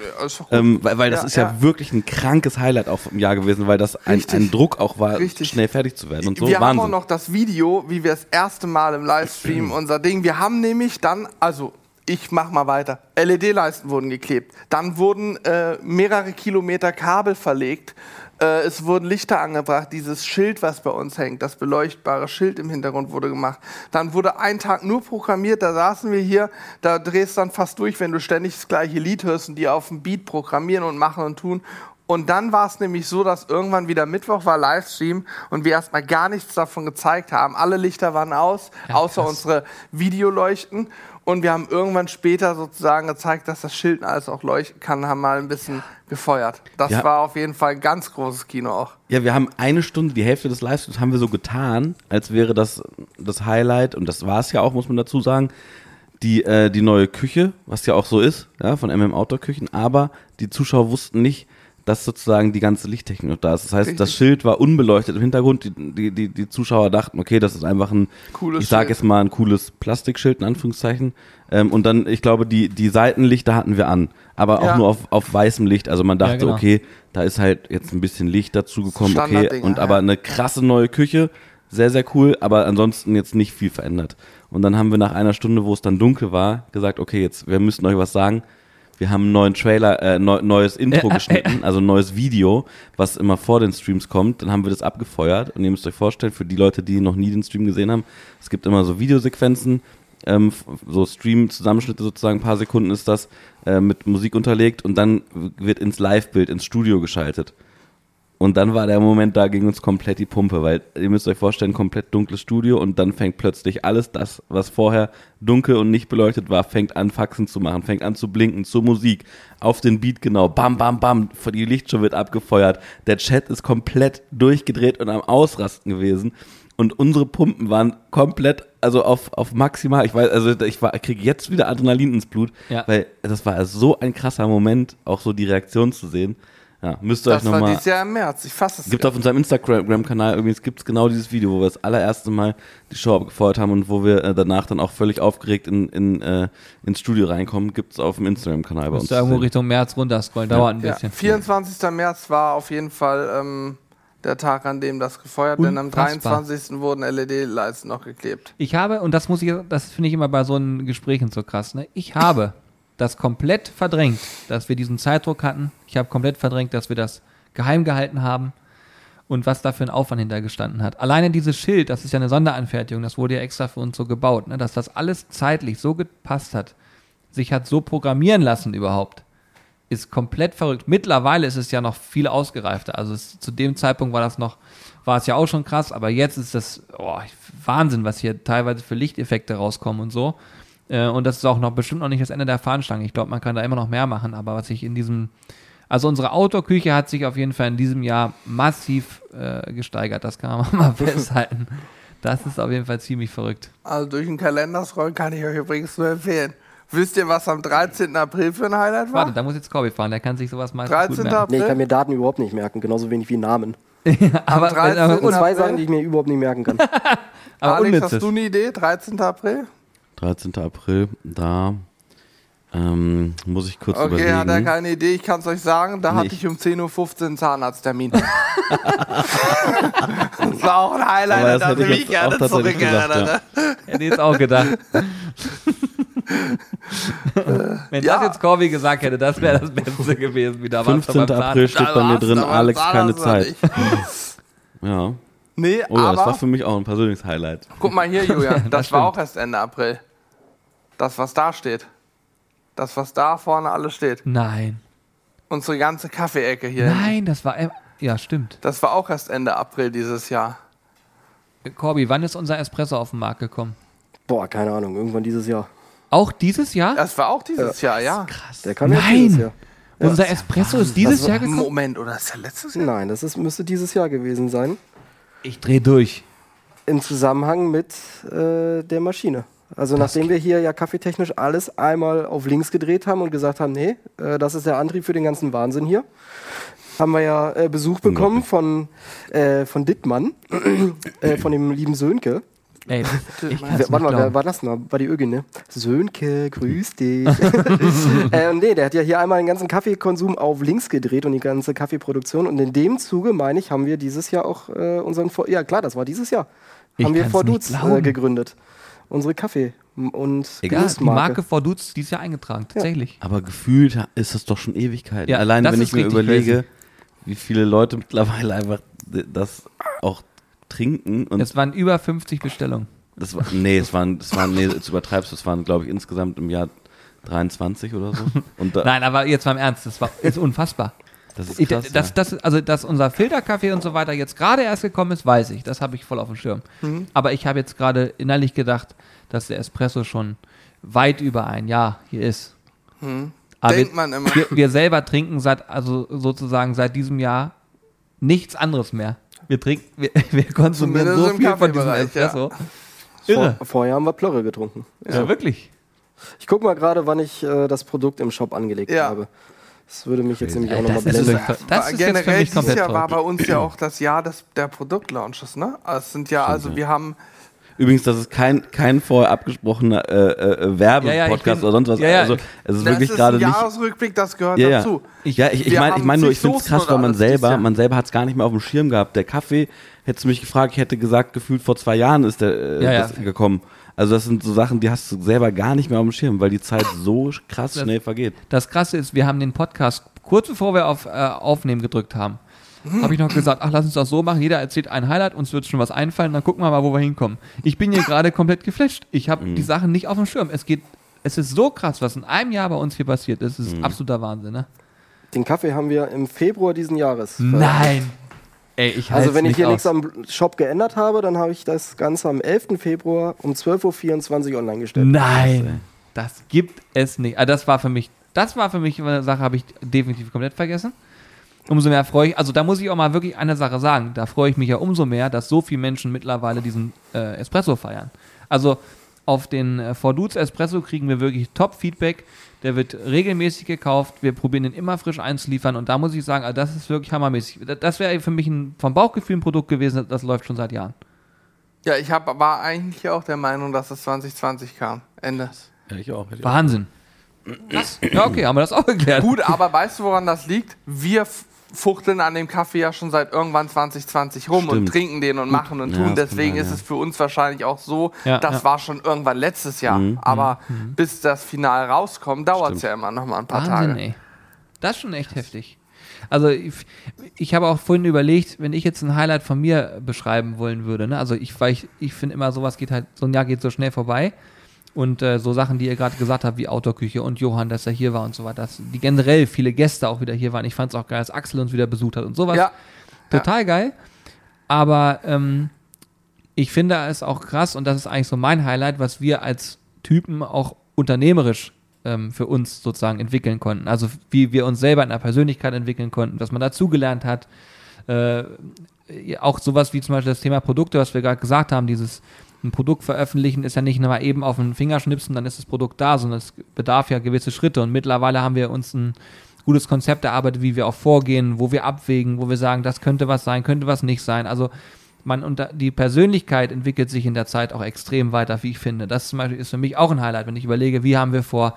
äh, ähm, weil, weil das Ja, ist ja, ja. wirklich ein krankes Highlight auch im Jahr gewesen, weil das ein, ein Druck auch war, Richtig. schnell fertig zu werden und so. wir haben Wahnsinn. auch noch das Video, wie wir das erste Mal im Livestream unser Ding. Wir haben nämlich dann, also ich mach mal weiter. LED-Leisten wurden geklebt. Dann wurden äh, mehrere Kilometer Kabel verlegt. Äh, es wurden Lichter angebracht. Dieses Schild, was bei uns hängt, das beleuchtbare Schild im Hintergrund wurde gemacht. Dann wurde ein Tag nur programmiert. Da saßen wir hier. Da drehst dann fast durch, wenn du ständig das gleiche Lied hörst und die auf dem Beat programmieren und machen und tun. Und dann war es nämlich so, dass irgendwann wieder Mittwoch war Livestream und wir erstmal gar nichts davon gezeigt haben. Alle Lichter waren aus, Ja, außer krass. unsere Videoleuchten. Und wir haben irgendwann später sozusagen gezeigt, dass das Schild alles auch leuchten kann, haben mal ein bisschen gefeuert. Das Ja. war auf jeden Fall ein ganz großes Kino auch. Ja, wir haben eine Stunde, die Hälfte des Livestreams haben wir so getan, als wäre das das Highlight, und das war es ja auch, muss man dazu sagen, die, äh, die neue Küche, was ja auch so ist, ja, von MM Outdoor Küchen, aber die Zuschauer wussten nicht, dass sozusagen die ganze Lichttechnik noch da ist. Das heißt, das Richtig. Schild war unbeleuchtet im Hintergrund. Die, die, die, die Zuschauer dachten, okay, das ist einfach ein, Cooles ich sage jetzt mal ein cooles Plastikschild in Anführungszeichen. Ähm, und dann, ich glaube, die, die Seitenlichter hatten wir an, aber auch Ja. nur auf, auf weißem Licht. Also man dachte, Ja, genau. okay, da ist halt jetzt ein bisschen Licht dazu gekommen, okay, und ja. aber eine krasse neue Küche, sehr, sehr cool, aber ansonsten jetzt nicht viel verändert. Und dann haben wir nach einer Stunde, wo es dann dunkel war, gesagt, okay, jetzt, wir müssen euch was sagen. Wir haben einen neuen Trailer, äh, neu, neues Intro Ja, geschnitten, also ein neues Video, was immer vor den Streams kommt. Dann haben wir das abgefeuert und ihr müsst euch vorstellen, für die Leute, die noch nie den Stream gesehen haben, es gibt immer so Videosequenzen, ähm, so Stream-Zusammenschnitte sozusagen, ein paar Sekunden ist das, äh, mit Musik unterlegt und dann wird ins Live-Bild, ins Studio geschaltet. Und dann war der Moment, da ging uns komplett die Pumpe, weil ihr müsst euch vorstellen, komplett dunkles Studio und dann fängt plötzlich alles das, was vorher dunkel und nicht beleuchtet war, fängt an Faxen zu machen, fängt an zu blinken, zur Musik, auf den Beat genau, bam, bam, bam, die Lichtshow wird abgefeuert, der Chat ist komplett durchgedreht und am Ausrasten gewesen und unsere Pumpen waren komplett, also auf, auf maximal, ich weiß, also ich, war- ich kriege jetzt wieder Adrenalin ins Blut, Ja. weil das war so ein krasser Moment, auch so die Reaktion zu sehen. Ja, müsst ihr euch Das war nochmal. dieses Jahr im März. Ich fasse es Gibt auf unserem Instagram-Kanal übrigens gibt's genau dieses Video, wo wir das allererste Mal die Show abgefeuert haben und wo wir äh, danach dann auch völlig aufgeregt in, in, äh, ins Studio reinkommen, gibt's auf dem Instagram-Kanal bei uns. Zu du irgendwo. Richtung März runterscrollen, dauert ein Ja, bisschen. 24. März war auf jeden Fall ähm, der Tag, an dem das gefeuert, denn am Unfassbar. 23. wurden LED-Lights noch geklebt. Ich habe, und das muss ich, das finde ich immer bei so einen Gesprächen so krass, ne? Ich habe das komplett verdrängt, dass wir diesen Zeitdruck hatten. Ich habe komplett verdrängt, dass wir das geheim gehalten haben und was da für ein Aufwand hintergestanden hat. Alleine dieses Schild, das ist ja eine Sonderanfertigung, das wurde ja extra für uns so gebaut, ne? dass das alles zeitlich so gepasst hat, sich hat so programmieren lassen überhaupt, ist komplett verrückt. Mittlerweile ist es ja noch viel ausgereifter. Also es, zu dem Zeitpunkt war das noch, war es ja auch schon krass, aber jetzt ist das oh, Wahnsinn, was hier teilweise für Lichteffekte rauskommen und so. Äh, und das ist auch noch bestimmt noch nicht das Ende der Fahnenstange. Ich glaube, man kann da immer noch mehr machen, aber was ich in diesem, also unsere Outdoor-Küche hat sich auf jeden Fall in diesem Jahr massiv äh, gesteigert. Das kann man mal festhalten. Das ist auf jeden Fall ziemlich verrückt. Also durch den Kalender scrollen kann ich euch übrigens nur empfehlen. Wisst ihr, was am 13. April für ein Highlight war? Warte, da muss jetzt Corby fahren, der kann sich sowas mal 13. Nee, April? ich kann mir Daten überhaupt nicht merken, genauso wenig wie Namen. aber, 13. aber, Und un, zwei April? Sachen, die ich mir überhaupt nicht merken kann. aber Alex, unnützes. hast du eine Idee? 13. April? 13. April, da ähm, muss ich kurz Okay, überlegen. hat er keine Idee, ich kann es euch sagen. Da hatte Nicht. ich um 10.15 Uhr einen Zahnarzttermin. das war auch ein Highlight, Aber das da hätte ich ich mich gerne tatsächlich gesagt, zurückerinnert. Hätte ich jetzt auch gedacht. Wenn Ja. das jetzt Corby gesagt hätte, das wäre das Beste gewesen. Wieder war's 15. doch beim April steht bei mir drin, da Alex, keine Zeit. Ja. Nee, Oh ja, das war aber für mich auch ein persönliches Highlight. guck mal hier, Julian, das, Das war auch erst Ende April. Das, was da steht. Das, was da vorne alles steht. Nein. Unsere ganze Kaffeeecke hier. Nein, das war. Ja, stimmt. Das war auch erst Ende April dieses Jahr. Corby, wann ist unser Espresso auf den Markt gekommen? Boah, keine Ahnung, irgendwann dieses Jahr. Auch dieses Jahr? Das war auch dieses Jahr, ja. Der kam ja Nein. dieses Jahr. Unser Espresso ist dieses Jahr gekommen? Moment, oder ist ja letztes Jahr? Nein, das ist, müsste dieses Jahr gewesen sein. Ich dreh durch. Im Zusammenhang mit äh, der Maschine. Also nachdem wir hier ja kaffeetechnisch alles einmal auf links gedreht haben und gesagt haben, nee, äh, das ist der Antrieb für den ganzen Wahnsinn hier, haben wir ja äh, Besuch bekommen von, äh, von Dittmann, äh, von dem lieben Sönke. Ey, ich kann's warte mal, wer war das denn? War die Ögin, ne? Sönke, grüß dich. äh, nee, der hat ja hier einmal den ganzen Kaffeekonsum auf links gedreht und die ganze Kaffeeproduktion. Und in dem Zuge, meine ich, haben wir dieses Jahr auch äh, unseren Vor Ja, klar, das war dieses Jahr. Ich haben wir vor Dudes äh, gegründet. Unsere Kaffee- und Egal, Ja, die. Marke vor Dudes, die ist ja eingetragen, tatsächlich. Aber gefühlt ist das doch schon Ewigkeiten. Ja, Allein wenn ich mir überlege, crazy. wie viele Leute mittlerweile einfach das auch trinken. Und Es waren über 50 Bestellungen. das war, nee, es waren, es waren, nee, jetzt übertreibst du, es waren, glaube ich, insgesamt im Jahr 23 oder so. Und da, Nein, aber jetzt mal im Ernst, das war ist unfassbar. Das ist Ich, krass. das, ja. das, also, dass unser Filterkaffee und so weiter jetzt gerade erst gekommen ist, weiß ich. Das habe ich voll auf dem Schirm. Mhm. Aber ich habe jetzt gerade innerlich gedacht, dass der Espresso schon weit über ein Jahr hier ist. Aber Denkt wir, man immer. wir, wir selber trinken seit, also sozusagen seit diesem Jahr nichts anderes mehr. Wir trinken, wir, wir konsumieren Zumindest so viel von diesem ja. Espresso. Irre. Vor, vorher haben wir Plörre getrunken. Ja, wirklich. Ich guck mal gerade, wann ich äh, das Produkt im Shop angelegt Ja. habe. Das würde mich jetzt nämlich auch Äh, nochmal das ist, blenden. das ist jetzt für Generell mich dieses Jahr war bei uns ja auch das Jahr des, der Produktlaunches, ne? Also Es sind ja, also wir haben Übrigens, das ist kein, kein vorher abgesprochener äh, äh, Ja, ja, Werbepodcast ich bin- oder sonst was. ja, ja. Also, es ist das wirklich ist gerade nicht. Jahresrückblick, das gehört Ja, ja. dazu. ja, ich, ich meine ich mein nur, ich finde es krass, weil man selber, man selber hat es gar nicht mehr auf dem Schirm gehabt. Der Kaffee, hättest du mich gefragt, ich hätte gesagt, gefühlt vor zwei Jahren ist der äh, Ja, ja. das gekommen. Also das sind so Sachen, die hast du selber gar nicht mehr auf dem Schirm, weil die Zeit so krass Das- schnell vergeht. Das Krasse ist, wir haben den Podcast kurz bevor wir auf äh, Aufnehmen gedrückt haben, habe ich noch gesagt, ach, lass uns das so machen. Jeder erzählt ein Highlight, uns wird schon was einfallen, dann gucken wir mal, wo wir hinkommen. Ich bin hier gerade komplett geflasht. Ich habe die Sachen nicht auf dem Schirm. Es geht, es ist so krass, was in einem Jahr bei uns hier passiert. Das ist absoluter Wahnsinn, ne? Den Kaffee haben wir im Februar diesen Jahres. Nein! Ey, ich Also wenn ich hier aus. nichts am Shop geändert habe, dann habe ich das Ganze am 11. Februar um 12.24 Uhr online gestellt. Nein! Das gibt es nicht. Also das war für mich, das war für mich eine Sache, habe ich definitiv komplett vergessen. Umso mehr freue ich, also da muss ich auch mal wirklich eine Sache sagen. Da freue ich mich ja umso mehr, dass so viele Menschen mittlerweile diesen äh, Espresso feiern. Also auf den äh, For Dudes Espresso kriegen wir wirklich Top-Feedback. Der wird regelmäßig gekauft. Wir probieren den immer frisch einzuliefern. Und da muss ich sagen, also das ist wirklich hammermäßig. Das- Das wäre für mich ein, vom Bauchgefühl ein Produkt gewesen, das läuft schon seit Jahren. Ja, ich hab, war eigentlich auch der Meinung, dass es 2020 kam. Ende. Ja, ich auch. Wahnsinn. Krass. Ja, okay, haben wir das auch geklärt. Gut, aber weißt du, woran das liegt? Wir fuchteln an dem Kaffee ja schon seit irgendwann 2020 rum und Stimmt. trinken den und machen und Ja, tun. Deswegen sein, ist ja. es für uns wahrscheinlich auch so, Ja, das ja. war schon irgendwann letztes Jahr. Mhm. Aber bis das Final rauskommt, dauert es ja immer noch mal ein paar Wahnsinn, Tage. ey. Das ist schon echt heftig. Also ich, ich habe auch vorhin überlegt, wenn ich jetzt ein Highlight von mir beschreiben wollen würde, ne? also ich, weil ich, ich finde immer, sowas geht halt, so ein Jahr geht so schnell vorbei und äh, so Sachen, die ihr gerade gesagt habt, wie Outdoor-Küche und Johann, dass er hier war und so weiter, dass die generell viele Gäste auch wieder hier waren. Ich fand es auch geil, dass Axel uns wieder besucht hat und sowas. Ja, Total geil. Aber ähm, ich finde es auch krass und das ist eigentlich so mein Highlight, was wir als Typen auch unternehmerisch ähm, für uns sozusagen entwickeln konnten. Also wie wir uns selber in der Persönlichkeit entwickeln konnten, was man dazugelernt hat. Äh, auch sowas wie zum Beispiel das Thema Produkte, was wir gerade gesagt haben, dieses ein Produkt veröffentlichen ist ja nicht nur mal eben auf den Finger schnipsen, dann ist das Produkt da, sondern es bedarf ja gewisse Schritte. Und mittlerweile haben wir uns ein gutes Konzept erarbeitet, wie wir auch vorgehen, wo wir abwägen, wo wir sagen, das könnte was sein, könnte was nicht sein. Also man unter, die Persönlichkeit entwickelt sich in der Zeit auch extrem weiter, wie ich finde. Das zum Beispiel ist für mich auch ein Highlight, wenn ich überlege, wie haben wir vor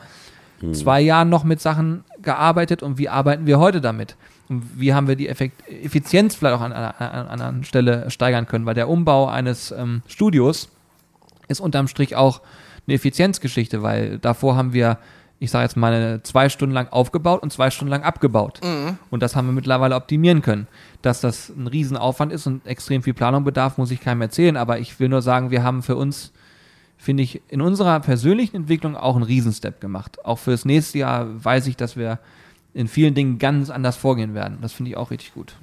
zwei Jahren noch mit Sachen gearbeitet und wie arbeiten wir heute damit? Und wie haben wir die Effekt Effizienz vielleicht auch an einer an, an einer Stelle steigern können? Weil der Umbau eines ähm, Studios ist unterm Strich auch eine Effizienzgeschichte, weil davor haben wir, ich sage jetzt mal, zwei Stunden lang aufgebaut und zwei Stunden lang abgebaut. Und das haben wir mittlerweile optimieren können. Dass das ein Riesenaufwand ist und extrem viel Planung bedarf, muss ich keinem erzählen. Aber ich will nur sagen, wir haben für uns, finde ich, in unserer persönlichen Entwicklung auch einen Riesenstep gemacht. Auch fürs nächste Jahr weiß ich, dass wir in vielen Dingen ganz anders vorgehen werden. Das finde ich auch richtig gut.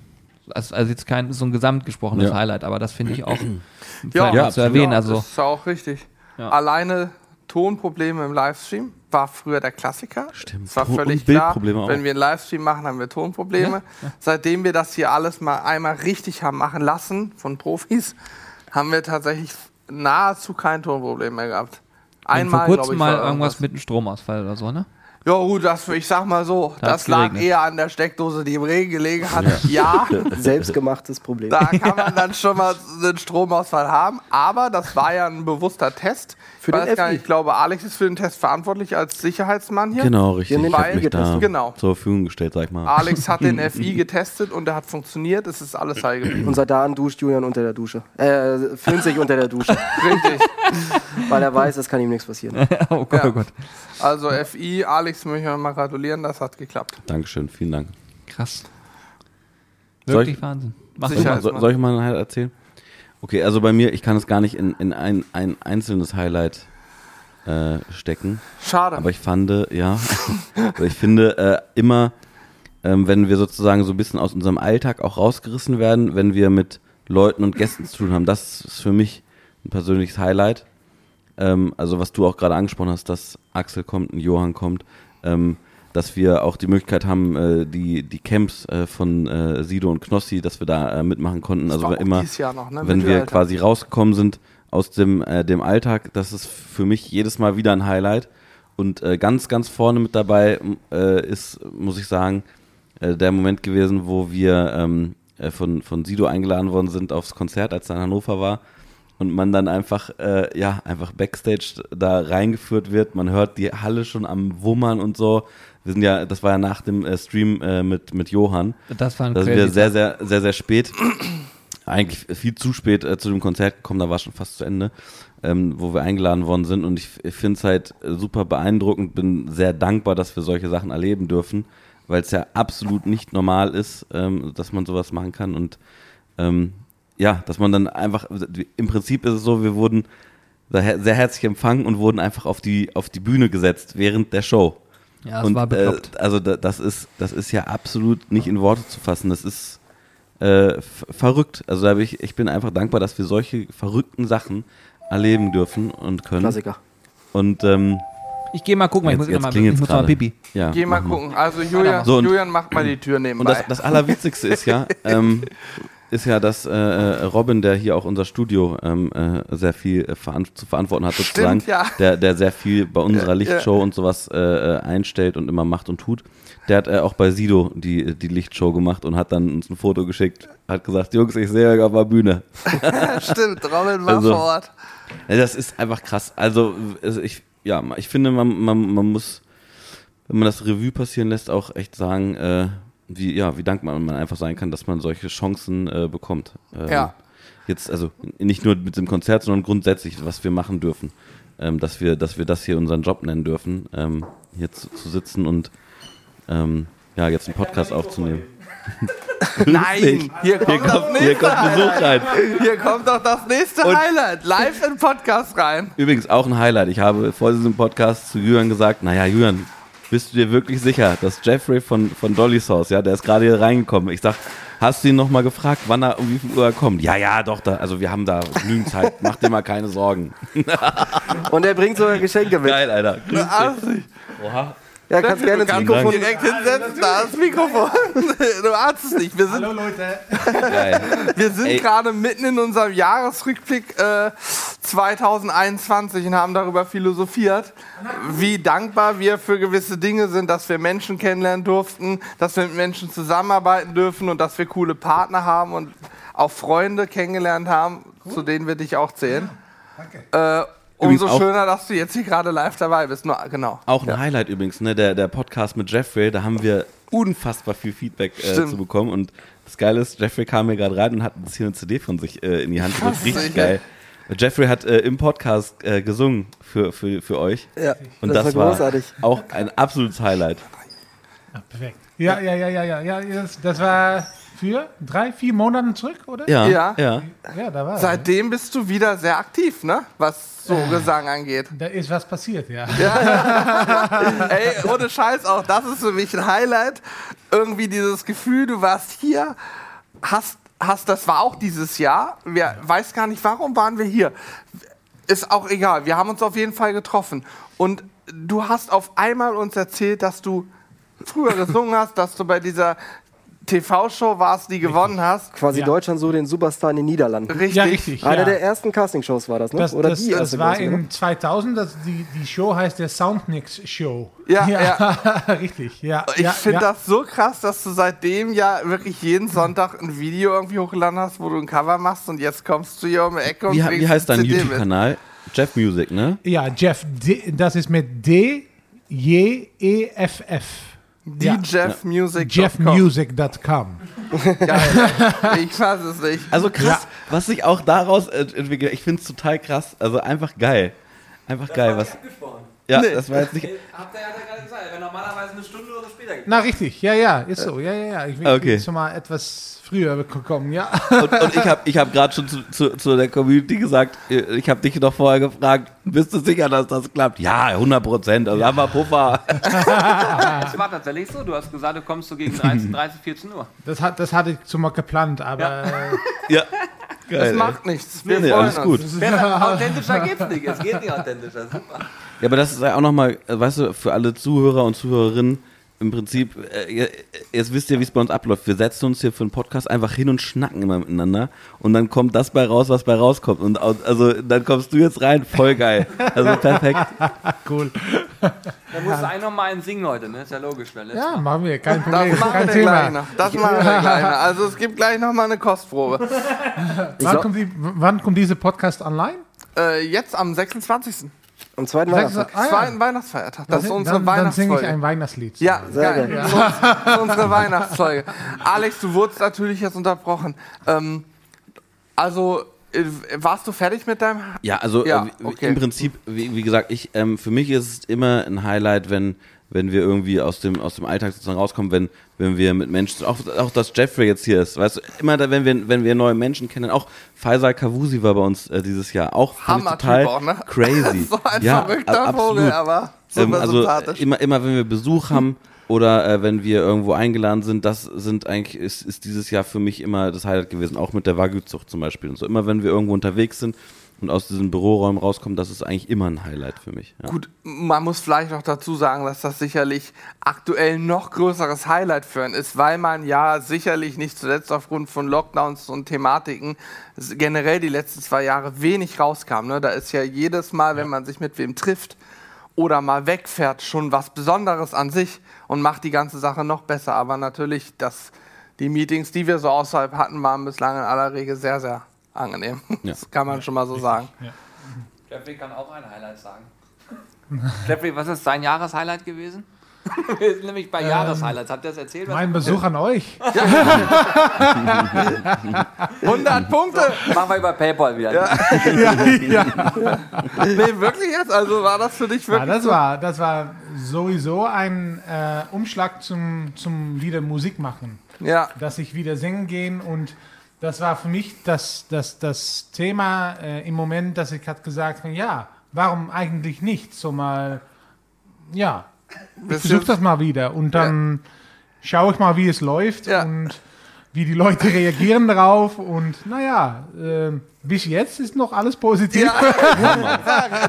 Also, also jetzt kein so ein gesamtgesprochenes Ja. Highlight, aber das finde ich auch Ja, mal zu erwähnen. Ja, Also Das ist auch richtig. Ja. Alleine Tonprobleme im Livestream war früher der Klassiker. Stimmt. Es war Ton- völlig und klar, auch. wenn wir einen Livestream machen, haben wir Tonprobleme. Seitdem wir das hier alles mal einmal richtig haben machen lassen von Profis, haben wir tatsächlich nahezu kein Tonproblem mehr gehabt. Einmal, vor glaub kurzem ich, mal irgendwas mit einem Stromausfall oder so, ne? Ja gut, das, ich sag mal so, Da hat's das lag geregnet. eher an der Steckdose, die im Regen gelegen hat. Ja, Selbstgemachtes Problem. da kann man dann schon mal einen Stromausfall haben. Aber das war ja ein bewusster Test. Für ich den FI. ich glaube, Alex ist für den Test verantwortlich als Sicherheitsmann hier. Genau, richtig. Ich hab FI mich da getestet. Genau. zur Verfügung gestellt, sag ich mal. Alex hat den FI getestet und der hat funktioniert. Es ist alles heil geblieben. Und seit da an duscht Julian unter der Dusche. Äh, filmt sich unter der Dusche. Richtig. weil er weiß, es kann ihm nichts passieren. oh Gott, Ja. oh Gott. Also FI, Alex möchte ich mal gratulieren, das hat geklappt. Dankeschön, vielen Dank. Krass. Soll Wirklich ich- Wahnsinn. Mach Soll ich, mal, soll, soll ich mal erzählen? Okay, also bei mir, ich kann es gar nicht in, in ein, ein einzelnes Highlight äh, stecken. Schade. Aber ich fand, ja, ich finde äh, immer, ähm, wenn wir sozusagen so ein bisschen aus unserem Alltag auch rausgerissen werden, wenn wir mit Leuten und Gästen zu tun haben. Das ist für mich ein persönliches Highlight. Ähm, also was du auch gerade angesprochen hast, dass Axel kommt, ein Johann kommt, ähm, dass wir auch die Möglichkeit haben, äh, die, die Camps äh, von äh, Sido und Knossi, dass wir da äh, mitmachen konnten. Das also immer, noch, ne? wenn wir quasi rausgekommen sind aus dem, äh, dem Alltag, das ist für mich jedes Mal wieder ein Highlight. Und äh, ganz, ganz vorne mit dabei ist, muss ich sagen, der Moment gewesen, wo wir ähm, äh, von, von Sido eingeladen worden sind aufs Konzert, als er in Hannover war. Und man dann einfach, äh, ja, einfach Backstage da reingeführt wird. Man hört die Halle schon am Wummern und so. Wir sind ja, das war ja nach dem äh, Stream äh, mit, mit Johann. Das war ein Da sind wir sehr, sehr, sehr, sehr spät, eigentlich viel zu spät äh, zu dem Konzert gekommen, da war schon fast zu Ende, ähm, wo wir eingeladen worden sind. Und ich, ich finde es halt super beeindruckend, bin sehr dankbar, dass wir solche Sachen erleben dürfen, weil es ja absolut nicht normal ist, ähm, dass man sowas machen kann. Und ähm, ja, dass man dann einfach, im Prinzip ist es so, wir wurden sehr sehr herzlich empfangen und wurden einfach auf die, auf die Bühne gesetzt während der Show. Ja, das und, war bekloppt. Äh, also da, das ist, das ist ja absolut nicht in Worte zu fassen. Das ist äh, verrückt. Also da bin ich, ich bin einfach dankbar, dass wir solche verrückten Sachen erleben dürfen und können. Klassiker. Und ähm, ich gehe mal gucken, weil ich muss, jetzt, noch mal, jetzt ich muss mal pipi. Ja, Geh mal gucken. Also Julian, So, und- Julian macht mal die Tür Und nebenbei. das, das Allerwitzigste ist ja, ähm, ist ja, dass äh, äh, Robin, der hier auch unser Studio ähm, äh, sehr viel äh, veran zu verantworten hat, sozusagen, ja. der, der sehr viel bei unserer Lichtshow und sowas äh, äh, einstellt und immer macht und tut, der hat auch bei Sido die, die Lichtshow gemacht und hat dann uns ein Foto geschickt, hat gesagt, Jungs, ich sehe euch auf der Bühne. Stimmt, Robin war Also- vor Ort. Das ist einfach krass. Also, also ich, ja, ich finde, man, man, man muss, wenn man das Revue passieren lässt, auch echt sagen, äh, wie, ja, wie dankbar man einfach sein kann, dass man solche Chancen äh, bekommt. Ähm, Ja. Jetzt, also nicht nur mit dem Konzert, sondern grundsätzlich, was wir machen dürfen. Ähm, dass wir, dass wir das hier unseren Job nennen dürfen, ähm, hier zu, zu sitzen und ähm, ja, jetzt einen Podcast aufzunehmen. Nein, hier kommt, das kommt, nächste hier kommt Besuch rein. Hier kommt doch das nächste Und- Highlight. Live in Podcast rein. Übrigens auch ein Highlight. Ich habe vor diesem Podcast zu Jürgen gesagt, naja, Jürgen, bist du dir wirklich sicher, dass Jeffrey von, von Dolly's Haus, ja, der ist gerade hier reingekommen. Ich sag, hast du ihn nochmal gefragt, wann er, um wie viel Uhr er kommt? Ja, ja, doch, da, also wir haben da genügend Zeit. Mach dir mal keine Sorgen. Und er bringt sogar Geschenke mit. Geil, Alter. Grüß dich. Oha. Ja, kannst gerne ins Mikrofon. direkt hinsetzen, da ist das Mikrofon. Du ahnst es nicht. Wir sind, Hallo Leute. Wir sind gerade mitten in unserem Jahresrückblick äh, 2021 und haben darüber philosophiert, wie dankbar wir für gewisse Dinge sind, dass wir Menschen kennenlernen durften, dass wir mit Menschen zusammenarbeiten dürfen und dass wir coole Partner haben und auch Freunde kennengelernt haben, zu denen wir dich auch zählen. Danke. Äh, Übrigens umso auch- schöner, dass du jetzt hier gerade live dabei bist. Nur, genau. Auch ein Highlight übrigens, ne? Der, der Podcast mit Jeffrey, da haben wir unfassbar viel Feedback äh, zu bekommen. Und das Geile ist, Jeffrey kam mir gerade rein und hat uns hier eine CD von sich äh, in die Hand gedrückt. Richtig geil. Jeffrey hat äh, im Podcast äh, gesungen für, für, für euch. Ja, Und das das, war großartig. auch ein absolutes Highlight. Ah, perfekt. Ja, ja, ja, ja, ja. ja das, das war für drei, vier Monate zurück, oder? Ja, Ja. ja. Ja, da war er. Seitdem bist du wieder sehr aktiv, ne? Was so Gesang angeht. Da ist was passiert, ja. Ey, ohne Scheiß, auch das ist für mich ein Highlight. Irgendwie dieses Gefühl, du warst hier, hast, hast das war auch dieses Jahr. Wir weiß gar nicht, warum waren wir hier. Ist auch egal. Wir haben uns auf jeden Fall getroffen. Und du hast auf einmal uns erzählt, dass du früher gesungen hast, dass du bei dieser TV-Show warst, die gewonnen hast. Quasi Ja. Deutschland so den Superstar in den Niederlanden. Richtig. Ja, richtig. Einer ja. der ersten Castingshows war das, ne? Das, Oder das, die das erste, war ich, ne? in 2000, das, die, die Show heißt der Soundmix Show. Ja, richtig, ja. Ich ja, finde ja. das so krass, dass du seitdem ja wirklich jeden Sonntag ein Video irgendwie hochgeladen hast, wo du ein Cover machst und jetzt kommst du hier um die Ecke und Wie, wie heißt dein eine. YouTube-Kanal? Jeff Music, ne? Ja, Jeff, D, das ist mit D, J, E, F, F. Ja. DJeffmusic. JeffMusic.com. Ich weiß es nicht. Also krass, was sich auch daraus entwickelt. Ich finde es total krass. Also einfach geil. Einfach geil. Was, ja, Nee. das war jetzt nicht. Habt ihr ja gerade gesagt, wenn normalerweise eine Stunde oder so später Na, richtig. Ja, ja, ist so. Ja, ja, ja. Ich bin Okay. schon mal etwas früher gekommen, ja. Und, und ich habe ich hab gerade schon zu, zu, zu der Community gesagt, ich habe dich noch vorher gefragt, bist du sicher, dass das klappt? Ja, 100 Prozent, also haben wir Puffer. Das war tatsächlich so. Du hast gesagt, du kommst so gegen 13, 13 14 Uhr. Das, hat, das hatte ich schon mal geplant, aber äh, Ja, Das macht nichts. Wir Nee, alles gut. uns. Authentischer geht's nicht. Es geht nicht authentischer. Super. Ja, aber das ist ja auch nochmal, weißt du, für alle Zuhörer und Zuhörerinnen, im Prinzip, äh, jetzt wisst ihr, wie es bei uns abläuft. Wir setzen uns hier für einen Podcast einfach hin und schnacken immer miteinander und dann kommt das bei raus, was bei rauskommt. Und also dann kommst du jetzt rein, voll geil. Also perfekt. cool. Da musst du eigentlich noch mal einen singen heute, ne? Ist ja logisch. Weil Ja, machen wir. Kein Problem. Das machen Kein wir gleich Thema. noch. Das machen wir gleich noch. Also es gibt gleich noch mal eine Kostprobe. Wann kommt, die, wann kommt diese Podcast online? Äh, jetzt am 26. Am zweiten Weihnachtstag. Ah, ja. Zweiten Weihnachtsfeiertag. Das ist unsere dann, dann singe ich Weihnachtsfolge. ein Weihnachtslied. Ja, Sehr geil. geil. Das ist unsere Weihnachtsfolge. Alex, du wurdest natürlich jetzt unterbrochen. Ähm, also, äh, warst du fertig mit deinem... Ja, also Ja, äh, okay. im Prinzip, wie, wie gesagt, ich, ähm, für mich ist es immer ein Highlight, wenn, wenn wir irgendwie aus dem, aus dem Alltag sozusagen rauskommen, wenn, wenn wir mit Menschen, auch, auch dass Jeffrey jetzt hier ist, weißt du, immer da, wenn wir, wenn wir neue Menschen kennen, auch Faisal Kavusi war bei uns äh, dieses Jahr, auch fand ich Hammer-Typ total auch, ne? crazy. so ein ja, verrückter Vogel, aber Ähm, also sympathisch. immer, immer wenn wir Besuch haben oder äh, wenn wir irgendwo eingeladen sind, das sind eigentlich, ist, ist dieses Jahr für mich immer das Highlight gewesen, auch mit der Wagyu-Zucht zum Beispiel. Und so immer wenn wir irgendwo unterwegs sind und aus diesen Büroräumen rauskommen, das ist eigentlich immer ein Highlight für mich. Ja. Gut, man muss vielleicht noch dazu sagen, dass das sicherlich aktuell ein noch größeres Highlight für einen ist, weil man ja sicherlich nicht zuletzt aufgrund von Lockdowns und Thematiken generell die letzten zwei Jahre wenig rauskam. Ne? Da ist ja jedes Mal, wenn man sich mit wem trifft oder mal wegfährt, schon was Besonderes an sich und macht die ganze Sache noch besser. Aber natürlich, dass die Meetings, die wir so außerhalb hatten, waren bislang in aller Regel sehr, sehr angenehm. Ja. Das kann man schon mal so sagen. Jeffrey kann auch ein Highlight sagen. Jeffrey, was ist sein Jahreshighlight gewesen? Wir sind nämlich bei Jahreshighlights. Habt ihr das erzählt? Mein Besuch an euch. 100 Punkte! Machen wir über PayPal wieder. Nee, wirklich jetzt? Also war das für dich Ja, wirklich das, so? war, das war sowieso ein äh, Umschlag zum, zum wieder Musik machen. Ja, dass ich wieder singen gehen und das war für mich das, das, das Thema äh, im Moment, dass ich hat gesagt habe, ja, warum eigentlich nicht? So mal, ja, ich versuche das mal wieder und dann schaue ich mal, wie es läuft Ja. und wie die Leute reagieren darauf und naja, äh, bis jetzt ist noch alles positiv. ja.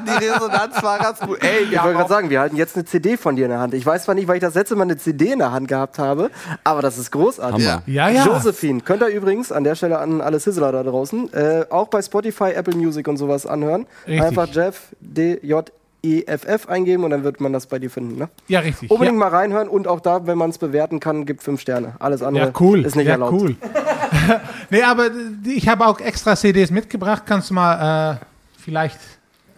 die Resonanz war ganz gut. Ey, Ich wollte gerade sagen, wir halten jetzt eine CD von dir in der Hand. Ich weiß zwar nicht, weil ich das letzte Mal eine CD in der Hand gehabt habe, aber das ist großartig. Hammer. Ja, ja. Josephine, könnt ihr übrigens an der Stelle an alle Sizzler da draußen äh, auch bei Spotify, Apple Music und sowas anhören. Richtig. Einfach Jeff D J E F F eingeben und dann wird man das bei dir finden. Ne? Ja, richtig. Unbedingt ja. mal reinhören und auch da, wenn man es bewerten kann, gibt fünf Sterne. Alles andere Ja, cool. ist nicht ja, erlaubt. cool. nee, aber ich habe auch extra CDs mitgebracht. Kannst du mal äh, vielleicht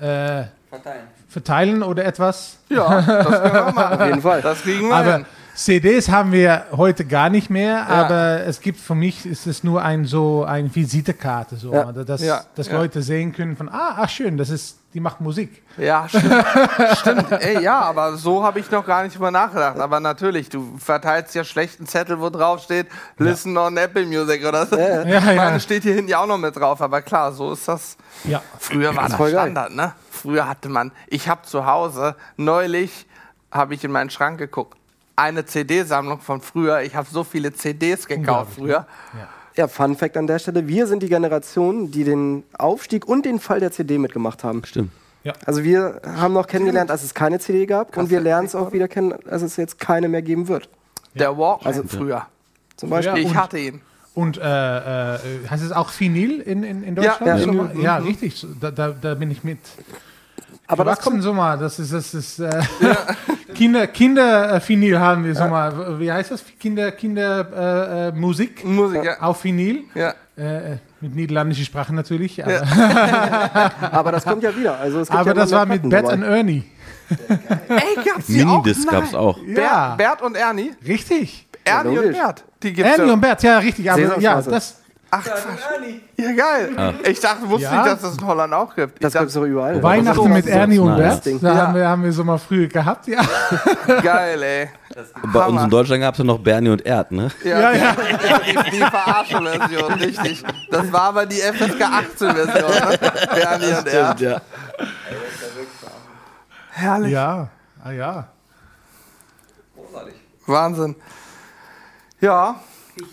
äh, Verteilen. verteilen oder etwas? ja, das können wir machen. Auf jeden Fall. Das kriegen wir Aber hin. CDs haben wir heute gar nicht mehr, aber es gibt für mich ist es nur ein so eine Visitekarte, so, Ja. oder dass, Ja, dass ja. Leute sehen können von ah, ach schön, das ist, die macht Musik. Ja, stimmt. stimmt. Ey, ja, aber so habe ich noch gar nicht drüber nachgedacht. Aber natürlich, du verteilst ja schlechten Zettel, wo drauf steht, listen on Apple Music oder so. Ja, ja. Meine steht hier hinten ja auch noch mit drauf. Aber klar, so ist das. Ja, Früher war das geil. Standard, ne? Früher hatte man, ich habe zu Hause, neulich habe ich in meinen Schrank geguckt, eine CD-Sammlung von früher. Ich habe so viele CDs gekauft früher. Ja, Fun Fact an der Stelle: Wir sind die Generation, die den Aufstieg und den Fall der CD mitgemacht haben. Stimmt. Also, wir haben noch kennengelernt, als es keine CD gab und wir lernen es auch wieder kennen, als es jetzt keine mehr geben wird. Der Walkman Also- früher. Zum Beispiel. Ja, Ich hatte ihn. und äh, äh, heißt es auch Vinyl in, in, in Deutschland? ja, in- ja richtig, da, da, da bin ich mit. Aber das kommt. so mal, das ist, das ist äh, Kinder, Kinder äh, Vinyl haben wir so mal, wie heißt das? Kinder, Kinder äh, äh, Musik Musik, ja. auf Vinyl. ja. Äh, äh, mit niederländischer Sprache natürlich. Aber, Aber das kommt ja wieder. Also es gibt aber ja das war mit Bert und Ernie. Ey, gab's die auch? Minidisc Nein. gab's auch. Ja. Bert, Bert und Ernie? Richtig. Ernie und. Bert. Die gibt's Ernie ja. und Bert, ja, richtig. Aber ja, das, Ach, ja, geil. Ich dachte, wusste Ja. nicht, dass es in Holland auch gibt. Ich Das dachte, gibt's doch überall. Weihnachten mit das? Ernie und. Bert, da Ja. haben, wir, haben wir so mal früher gehabt, ja. geil, ey. Bei uns in Deutschland gab es ja noch Bernie und Erd, ne? Ja, ja. Die, die Verarschen-Version, richtig. Das war aber die FSK 18-Version, ne? Bernie und er. ja. Herrlich. Ja, ah ja. Wahnsinn. Ja.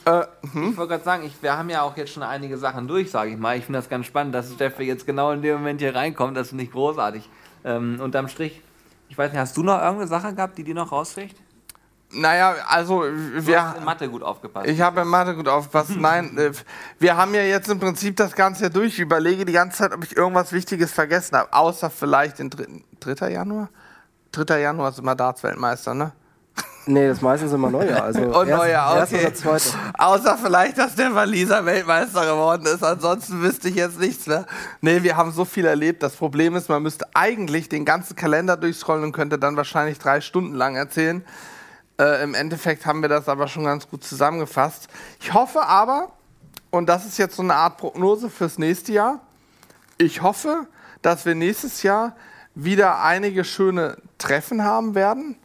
Äh, Ich wollte gerade sagen, ich, wir haben ja auch jetzt schon einige Sachen durch, sage ich mal. Ich finde das ganz spannend, dass Steffi jetzt genau in dem Moment hier reinkommt. Das finde ich großartig. Ähm, unterm Strich, ich weiß nicht, hast du noch irgendeine Sache gehabt, die dir noch rausfliegt? naja, also Du wir. hast in Mathe gut aufgepasst. Ich habe in Mathe gut aufgepasst. Nein, äh, wir haben ja jetzt im Prinzip das Ganze ja durch. Ich überlege die ganze Zeit, ob ich irgendwas Wichtiges vergessen habe. Außer vielleicht den 3. 3. Januar? 3. Januar ist immer Darts-Weltmeister, ne? Nee, das meistens immer Neujahr. Also Und erst, erst okay. oder zweite. Außer vielleicht, dass der Waliser Weltmeister geworden ist. Ansonsten wüsste ich jetzt nichts mehr. Nee, wir haben so viel erlebt. Das Problem ist, man müsste eigentlich den ganzen Kalender durchscrollen und könnte dann wahrscheinlich drei Stunden lang erzählen. Äh, Im Endeffekt haben wir das aber schon ganz gut zusammengefasst. Ich hoffe aber, und das ist jetzt so eine Art Prognose fürs nächste Jahr, ich hoffe, dass wir nächstes Jahr wieder einige schöne Treffen haben werden.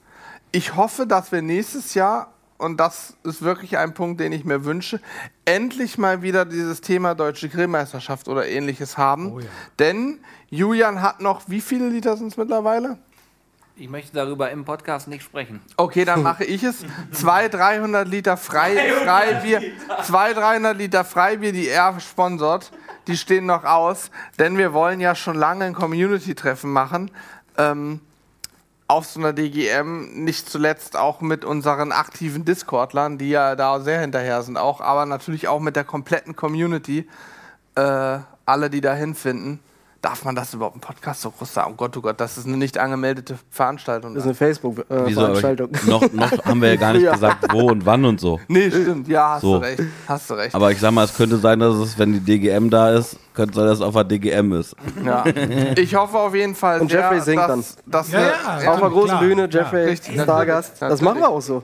Ich hoffe, dass wir nächstes Jahr, und das ist wirklich ein Punkt, den ich mir wünsche, endlich mal wieder dieses Thema Deutsche Grillmeisterschaft oder ähnliches haben. Oh ja. Denn Julian hat noch, wie viele Liter sind es mittlerweile? Ich möchte darüber im Podcast nicht sprechen. Okay, dann mache ich es. 200, 300 Liter Frei, Freibier. 200, 300 Liter Freibier, die er sponsort. Die stehen noch aus. Denn wir wollen ja schon lange ein Community-Treffen machen. Ähm, auf so einer DGM. Nicht zuletzt auch mit unseren aktiven Discordlern, die ja da sehr hinterher sind auch. Aber natürlich auch mit der kompletten Community. Äh, alle, die da hinfinden. Darf man das überhaupt im Podcast so groß sagen? Oh Gott, oh Gott, das ist eine nicht angemeldete Veranstaltung. Das ist eine Facebook-Veranstaltung. noch, noch haben wir ja gar nicht Ja. gesagt, wo und wann und so. Nee, stimmt. Ja, hast So. du recht. Hast du recht. Aber ich sag mal, es könnte sein, dass es, wenn die DGM da ist, könnte sein, dass es auf der DGM ist. ja. Ich hoffe auf jeden Fall Und sehr, Jeffrey singt dass, dann. dass Ja, ja. Auf der großen Bühne. Jeffrey, Stargast. Das machen wir auch so.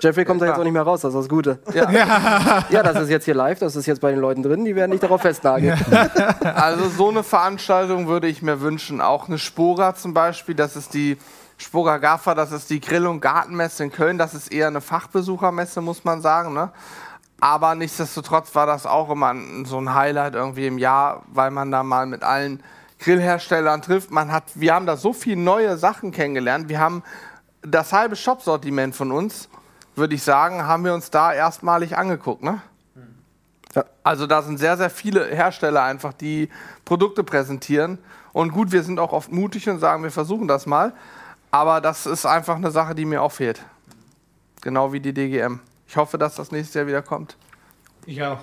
Jeffrey kommt da jetzt auch nicht mehr raus, das ist das Gute. Ja. Ja, das ist jetzt hier live, das ist jetzt bei den Leuten drin, die werden nicht darauf festnageln. Also so eine Veranstaltung würde ich mir wünschen. Auch eine Spora zum Beispiel, das ist die Spora Gaffer, das ist die Grill- und Gartenmesse in Köln. Das ist eher eine Fachbesuchermesse, muss man sagen. Ne? Aber nichtsdestotrotz war das auch immer so ein Highlight irgendwie im Jahr, weil man da mal mit allen Grillherstellern trifft. Man hat, wir haben da so viele neue Sachen kennengelernt. Wir haben das halbe Shop-Sortiment von uns, würde ich sagen, haben wir uns da erstmalig angeguckt. Ne? Ja. Also da sind sehr, sehr viele Hersteller einfach, die Produkte präsentieren. Und gut, wir sind auch oft mutig und sagen, wir versuchen das mal. Aber das ist einfach eine Sache, die mir auch fehlt. Genau wie die DGM. Ich hoffe, dass das nächstes Jahr wieder kommt. Ich auch.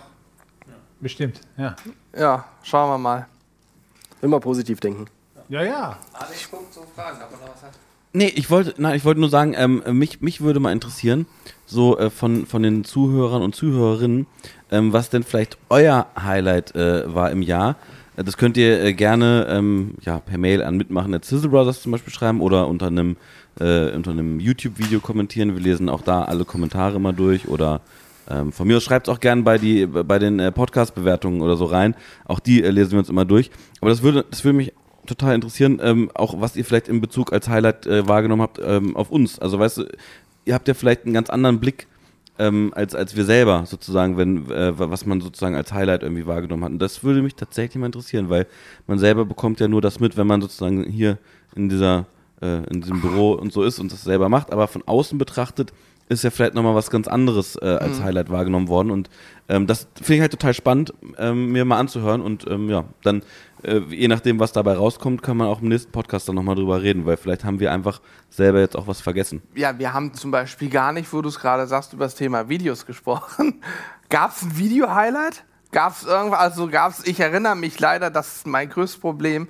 Bestimmt, ja. Ja, schauen wir mal. Immer positiv denken. Ja, ja. Alex guckt so Fragen, aber noch was hat. Nee, ich wollte, nein, ich wollte nur sagen, ähm, mich, mich würde mal interessieren, so äh, von, von den Zuhörern und Zuhörerinnen, ähm, was denn vielleicht euer Highlight äh, war im Jahr. Äh, Das könnt ihr äh, gerne ähm, ja, per Mail an mitmachen at Sizzle Brothers zum Beispiel schreiben oder unter einem, äh, unter einem YouTube-Video kommentieren. Wir lesen auch da alle Kommentare immer durch oder ähm, von mir aus schreibt es auch gerne bei, die, bei den äh, Podcast-Bewertungen oder so rein. Auch die lesen wir uns immer durch. Aber das würde, das würde mich total interessieren, ähm, auch was ihr vielleicht in Bezug als Highlight äh, wahrgenommen habt ähm, auf uns. Also weißt du, ihr habt ja vielleicht einen ganz anderen Blick ähm, als, als wir selber sozusagen, wenn, äh, was man sozusagen als Highlight irgendwie wahrgenommen hat. Und das würde mich tatsächlich mal interessieren, weil man selber bekommt ja nur das mit, wenn man sozusagen hier in dieser, äh, in diesem Büro und so ist und das selber macht. Aber von außen betrachtet ist ja vielleicht nochmal was ganz anderes äh, als Highlight wahrgenommen worden. Und ähm, das finde ich halt total spannend, ähm, mir mal anzuhören. Und ähm, ja, dann, äh, je nachdem, was dabei rauskommt, kann man auch im nächsten Podcast dann nochmal drüber reden, weil vielleicht haben wir einfach selber jetzt auch was vergessen. Ja, wir haben zum Beispiel gar nicht, wo du es gerade sagst, über das Thema Videos gesprochen. Gab es ein Video-Highlight? Gab es irgendwas? Also gab es, ich erinnere mich leider, das ist mein größtes Problem,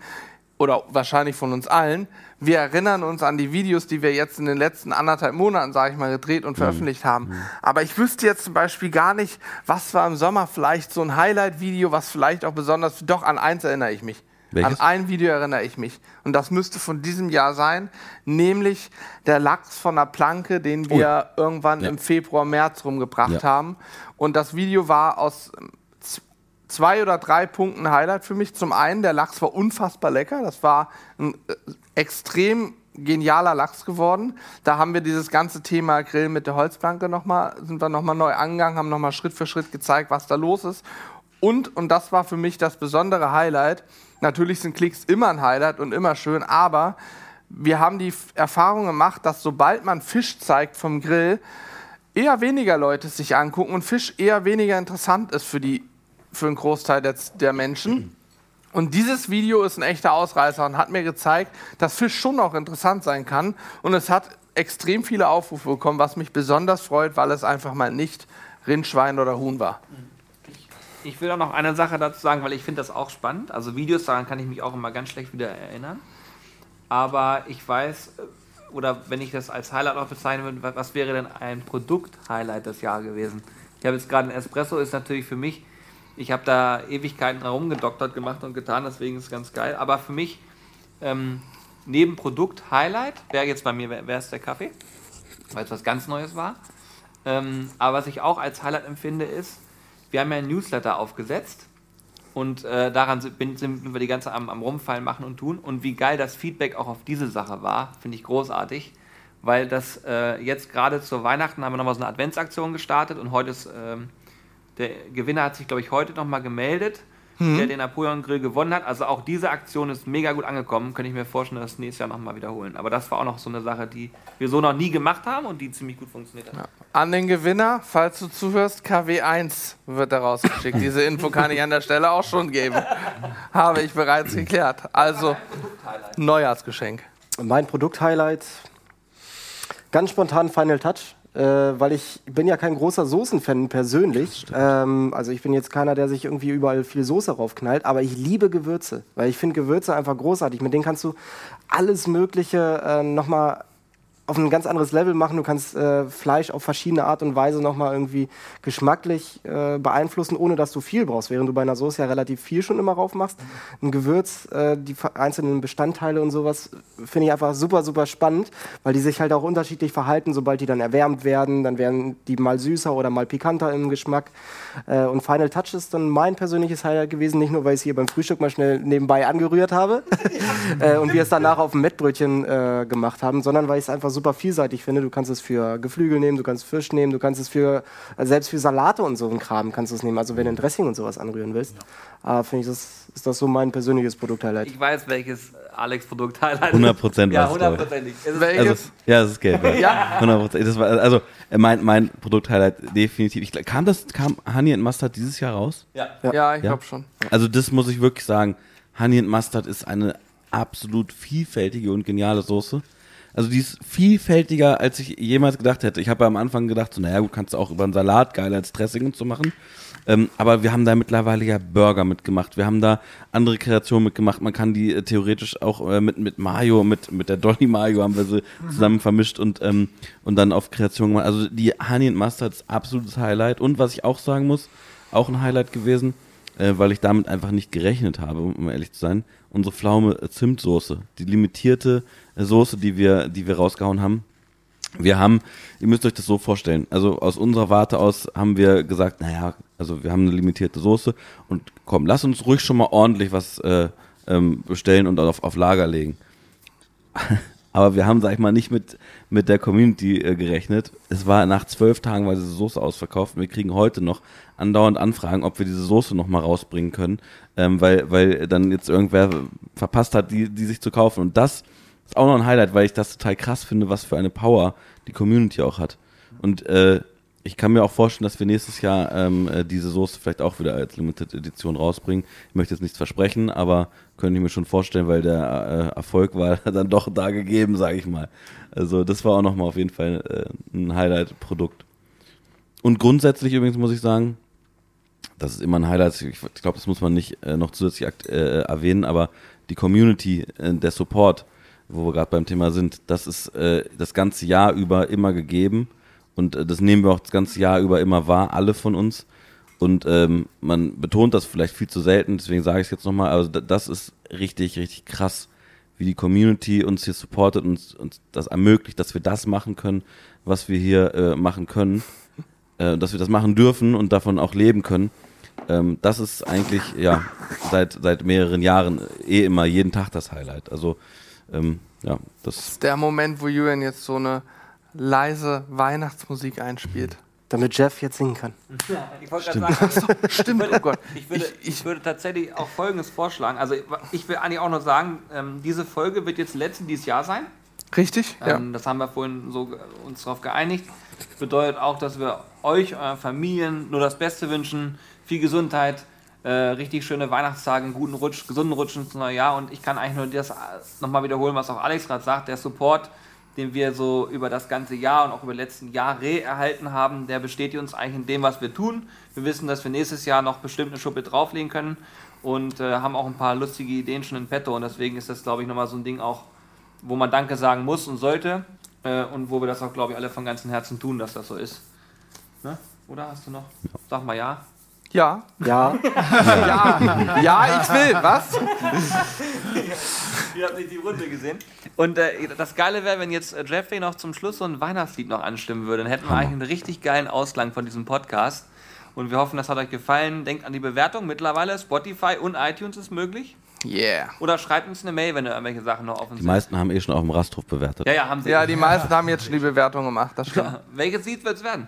oder wahrscheinlich von uns allen. Wir erinnern uns an die Videos, die wir jetzt in den letzten anderthalb Monaten, sage ich mal, gedreht und veröffentlicht haben. Aber ich wüsste jetzt zum Beispiel gar nicht, was war im Sommer vielleicht so ein Highlight-Video, was vielleicht auch besonders, doch an eins erinnere ich mich. Welches? An ein Video erinnere ich mich. Und das müsste von diesem Jahr sein, nämlich der Lachs von der Planke, den wir irgendwann Ja. im Februar, März rumgebracht Ja. haben. Und das Video war aus zwei oder drei Punkten Highlight für mich. Zum einen, der Lachs war unfassbar lecker. Das war ein äh, extrem genialer Lachs geworden. Da haben wir dieses ganze Thema Grill mit der Holzplanke nochmal, sind wir nochmal neu angegangen, haben nochmal Schritt für Schritt gezeigt, was da los ist. Und, und das war für mich das besondere Highlight, natürlich sind Klicks immer ein Highlight und immer schön, aber wir haben die Erfahrung gemacht, dass sobald man Fisch zeigt vom Grill, eher weniger Leute sich angucken und Fisch eher weniger interessant ist für, die, für einen Großteil der, der Menschen. Und dieses Video ist ein echter Ausreißer und hat mir gezeigt, dass Fisch schon auch interessant sein kann. Und es hat extrem viele Aufrufe bekommen, was mich besonders freut, weil es einfach mal nicht Rind, Schwein oder Huhn war. Ich will auch noch eine Sache dazu sagen, weil ich finde das auch spannend. Also Videos, daran kann ich mich auch immer ganz schlecht wieder erinnern. Aber ich weiß, äh, oder wenn ich das als Highlight auch bezeichnen würde, was wäre denn ein Produkt-Highlight des Jahres gewesen? Ich habe jetzt gerade ein Espresso, ist natürlich für mich, ich habe da Ewigkeiten dran rumgedoktert, gemacht und getan, deswegen ist es ganz geil. Aber für mich, ähm, neben Produkt-Highlight, wäre jetzt bei mir, wäre es der Kaffee, weil es was ganz Neues war. Ähm, aber was ich auch als Highlight empfinde, ist, wir haben ja ein Newsletter aufgesetzt und äh, daran sind, sind, wir die ganze am, am Rumfallen machen und tun. Und wie geil das Feedback auch auf diese Sache war, finde ich großartig. Weil das äh, jetzt gerade zur Weihnachten haben wir nochmal so eine Adventsaktion gestartet und heute ist, äh, der Gewinner hat sich, glaube ich, heute nochmal gemeldet mhm. der den Napoleon Grill gewonnen hat. Also auch diese Aktion ist mega gut angekommen. Könnte ich mir vorstellen, dass das nächstes Jahr nochmal wiederholen. Aber das war auch noch so eine Sache, die wir so noch nie gemacht haben und die ziemlich gut funktioniert hat. Ja. An den Gewinner, falls du zuhörst, KW1 wird da rausgeschickt. Diese Info kann ich an der Stelle auch schon geben. Habe ich bereits geklärt. Also Neujahrsgeschenk. Mein Produkt-Highlight, ganz spontan Final Touch äh, weil ich bin ja kein großer Soßenfan persönlich. Ähm, also ich bin jetzt keiner, der sich irgendwie überall viel Soße raufknallt, aber ich liebe Gewürze, weil ich finde Gewürze einfach großartig. Mit denen kannst du alles Mögliche äh, nochmal auf ein ganz anderes Level machen. Du kannst äh, Fleisch auf verschiedene Art und Weise nochmal irgendwie geschmacklich äh, beeinflussen, ohne dass du viel brauchst. Während du bei einer Soße ja relativ viel schon immer rauf machst. Ein Gewürz, äh, die einzelnen Bestandteile und sowas, finde ich einfach super, super spannend, weil die sich halt auch unterschiedlich verhalten, sobald die dann erwärmt werden. Dann werden die mal süßer oder mal pikanter im Geschmack. Äh, und Final Touch ist dann mein persönliches Highlight gewesen, nicht nur, weil ich es hier beim Frühstück mal schnell nebenbei angerührt habe äh, und wir es danach auf dem Mettbrötchen äh, gemacht haben, sondern weil ich es einfach super vielseitig finde. Du kannst es für Geflügel nehmen, du kannst Fisch nehmen, du kannst es für, also selbst für Salate und so einen Kram kannst du es nehmen. Also wenn du ein Dressing und sowas anrühren willst, ja. äh, finde ich, das, ist das so mein persönliches Produkt-Highlight. Ich weiß, welches Alex Produkt-Highlight 100 Prozent Ja, hundertprozentig. Also, ja, es ist Gelb. ja. 100 Das war, also mein, mein Produkt-Highlight definitiv. Ich, kam das, kam Honey and Mustard dieses Jahr raus? Ja, ja, ja ich ja? glaube schon. Also das muss ich wirklich sagen. Honey and Mustard ist eine absolut vielfältige und geniale Soße. Also die ist vielfältiger, als ich jemals gedacht hätte. Ich habe am Anfang gedacht, so, naja, du kannst auch über einen Salat geil als Dressing und so machen. Ähm, aber wir haben da mittlerweile ja Burger mitgemacht. Wir haben da andere Kreationen mitgemacht. Man kann die äh, theoretisch auch äh, mit, mit Mayo, mit, mit der Dolly Mayo haben wir sie mhm. zusammen vermischt und, ähm, und dann auf Kreation gemacht. Also die Honey and Mustard ist absolutes Highlight. Und was ich auch sagen muss, auch ein Highlight gewesen, äh, weil ich damit einfach nicht gerechnet habe, um ehrlich zu sein, unsere Pflaume Zimtsoße. Die limitierte Soße, die wir, die wir rausgehauen haben. Wir haben, ihr müsst euch das so vorstellen, also aus unserer Warte aus haben wir gesagt, naja, also wir haben eine limitierte Soße und komm, lass uns ruhig schon mal ordentlich was äh, ähm, bestellen und auf, auf Lager legen. Aber wir haben, sag ich mal, nicht mit, mit der Community äh, gerechnet. Es war nach zwölf Tagen war diese Soße ausverkauft wir kriegen heute noch andauernd Anfragen, ob wir diese Soße noch mal rausbringen können, ähm, weil, weil dann jetzt irgendwer verpasst hat, die, die sich zu kaufen. Und das ist auch noch ein Highlight, weil ich das total krass finde, was für eine Power die Community auch hat. Und äh, ich kann mir auch vorstellen, dass wir nächstes Jahr ähm, äh, diese Soße vielleicht auch wieder als Limited Edition rausbringen. Ich möchte jetzt nichts versprechen, aber könnte ich mir schon vorstellen, weil der äh, Erfolg war dann doch da gegeben, sage ich mal. Also das war auch nochmal auf jeden Fall äh, ein Highlight-Produkt. Und grundsätzlich übrigens muss ich sagen, das ist immer ein Highlight. Ich, glaube, das muss man nicht äh, noch zusätzlich äh, erwähnen, aber die Community, äh, der Support, wo wir gerade beim Thema sind, das ist äh, das ganze Jahr über immer gegeben und das nehmen wir auch das ganze Jahr über immer wahr, alle von uns. Und ähm, man betont das vielleicht viel zu selten, deswegen sage ich es jetzt nochmal, also das ist richtig, richtig krass, wie die Community uns hier supportet und uns das ermöglicht, dass wir das machen können, was wir hier äh, machen können, äh, dass wir das machen dürfen und davon auch leben können. ähm, das ist eigentlich ja seit, seit mehreren Jahren eh immer jeden Tag das Highlight. Also ähm, ja, das Der Moment, wo Julian jetzt so eine leise Weihnachtsmusik einspielt. Damit Jeff jetzt singen kann. Ich wollte gerade sagen, Stimmt, oh Gott. ich würde, Ich- ich, würde tatsächlich auch Folgendes vorschlagen. Also ich will eigentlich auch noch sagen, ähm, diese Folge wird jetzt letzte dieses Jahr sein. Richtig? Ja. Ähm, Das haben wir vorhin so uns darauf geeinigt. Bedeutet auch, dass wir euch, euren Familien nur das Beste wünschen. Viel Gesundheit, äh, richtig schöne Weihnachtstage, einen guten Rutsch, gesunden Rutsch ins neue Jahr. Und ich kann eigentlich nur das nochmal wiederholen, was auch Alex gerade sagt. Der Support, den wir so über das ganze Jahr und auch über letzten Jahre erhalten haben, der bestätigt uns eigentlich in dem, was wir tun. Wir wissen, dass wir nächstes Jahr noch bestimmt eine Schuppe drauflegen können und äh, haben auch ein paar lustige Ideen schon in petto. Und deswegen ist das, glaube ich, nochmal so ein Ding auch, wo man Danke sagen muss und sollte äh, und wo wir das auch, glaube ich, alle von ganzem Herzen tun, dass das so ist. Ne? Oder hast du noch? Sag mal ja. Ja. Ja, Ja. ja, ich will. Was? Ihr habt nicht die Runde gesehen. Und äh, das Geile wäre, wenn jetzt äh, Jeffrey noch zum Schluss so ein Weihnachtslied noch anstimmen würde. Dann hätten wir eigentlich einen richtig geilen Ausklang von diesem Podcast. Und wir hoffen, das hat euch gefallen. Denkt an die Bewertung. Mittlerweile Spotify und iTunes ist möglich. Yeah. Oder schreibt uns eine Mail, wenn ihr irgendwelche Sachen noch offen die sind. meisten haben eh schon auf dem Rasthof bewertet. Ja, ja, haben sie. Ja, die meisten haben jetzt schon die Bewertung gemacht. Das stimmt. Welches Lied wird es werden?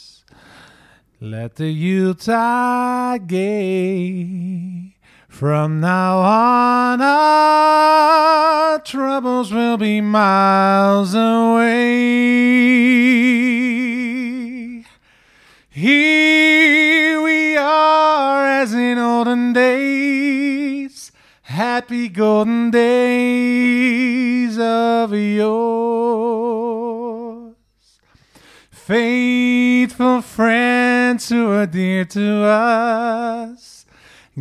Let the Yuletide gay. From now on, our troubles will be miles away. Here we are as in olden days, happy golden days of yore faithful friends who are dear to us,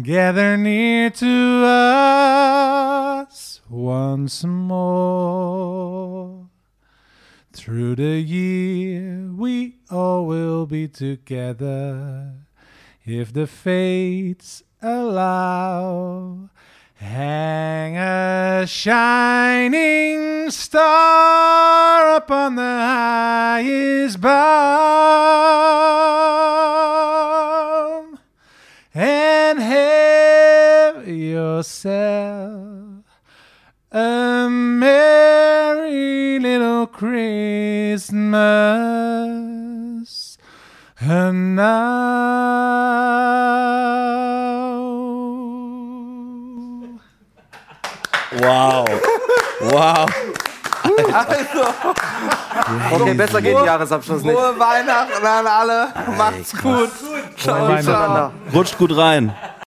gather near to us once more. Through the year, we all will be together if the fates allow. Hang a shining star upon the highest bough and have yourself a merry little Christmas. And now. Wow. Wow. okay, besser geht Jahresabschluss nicht. Frohe Weihnachten an alle. Macht's gut. Ciao, ciao. Rutscht gut rein.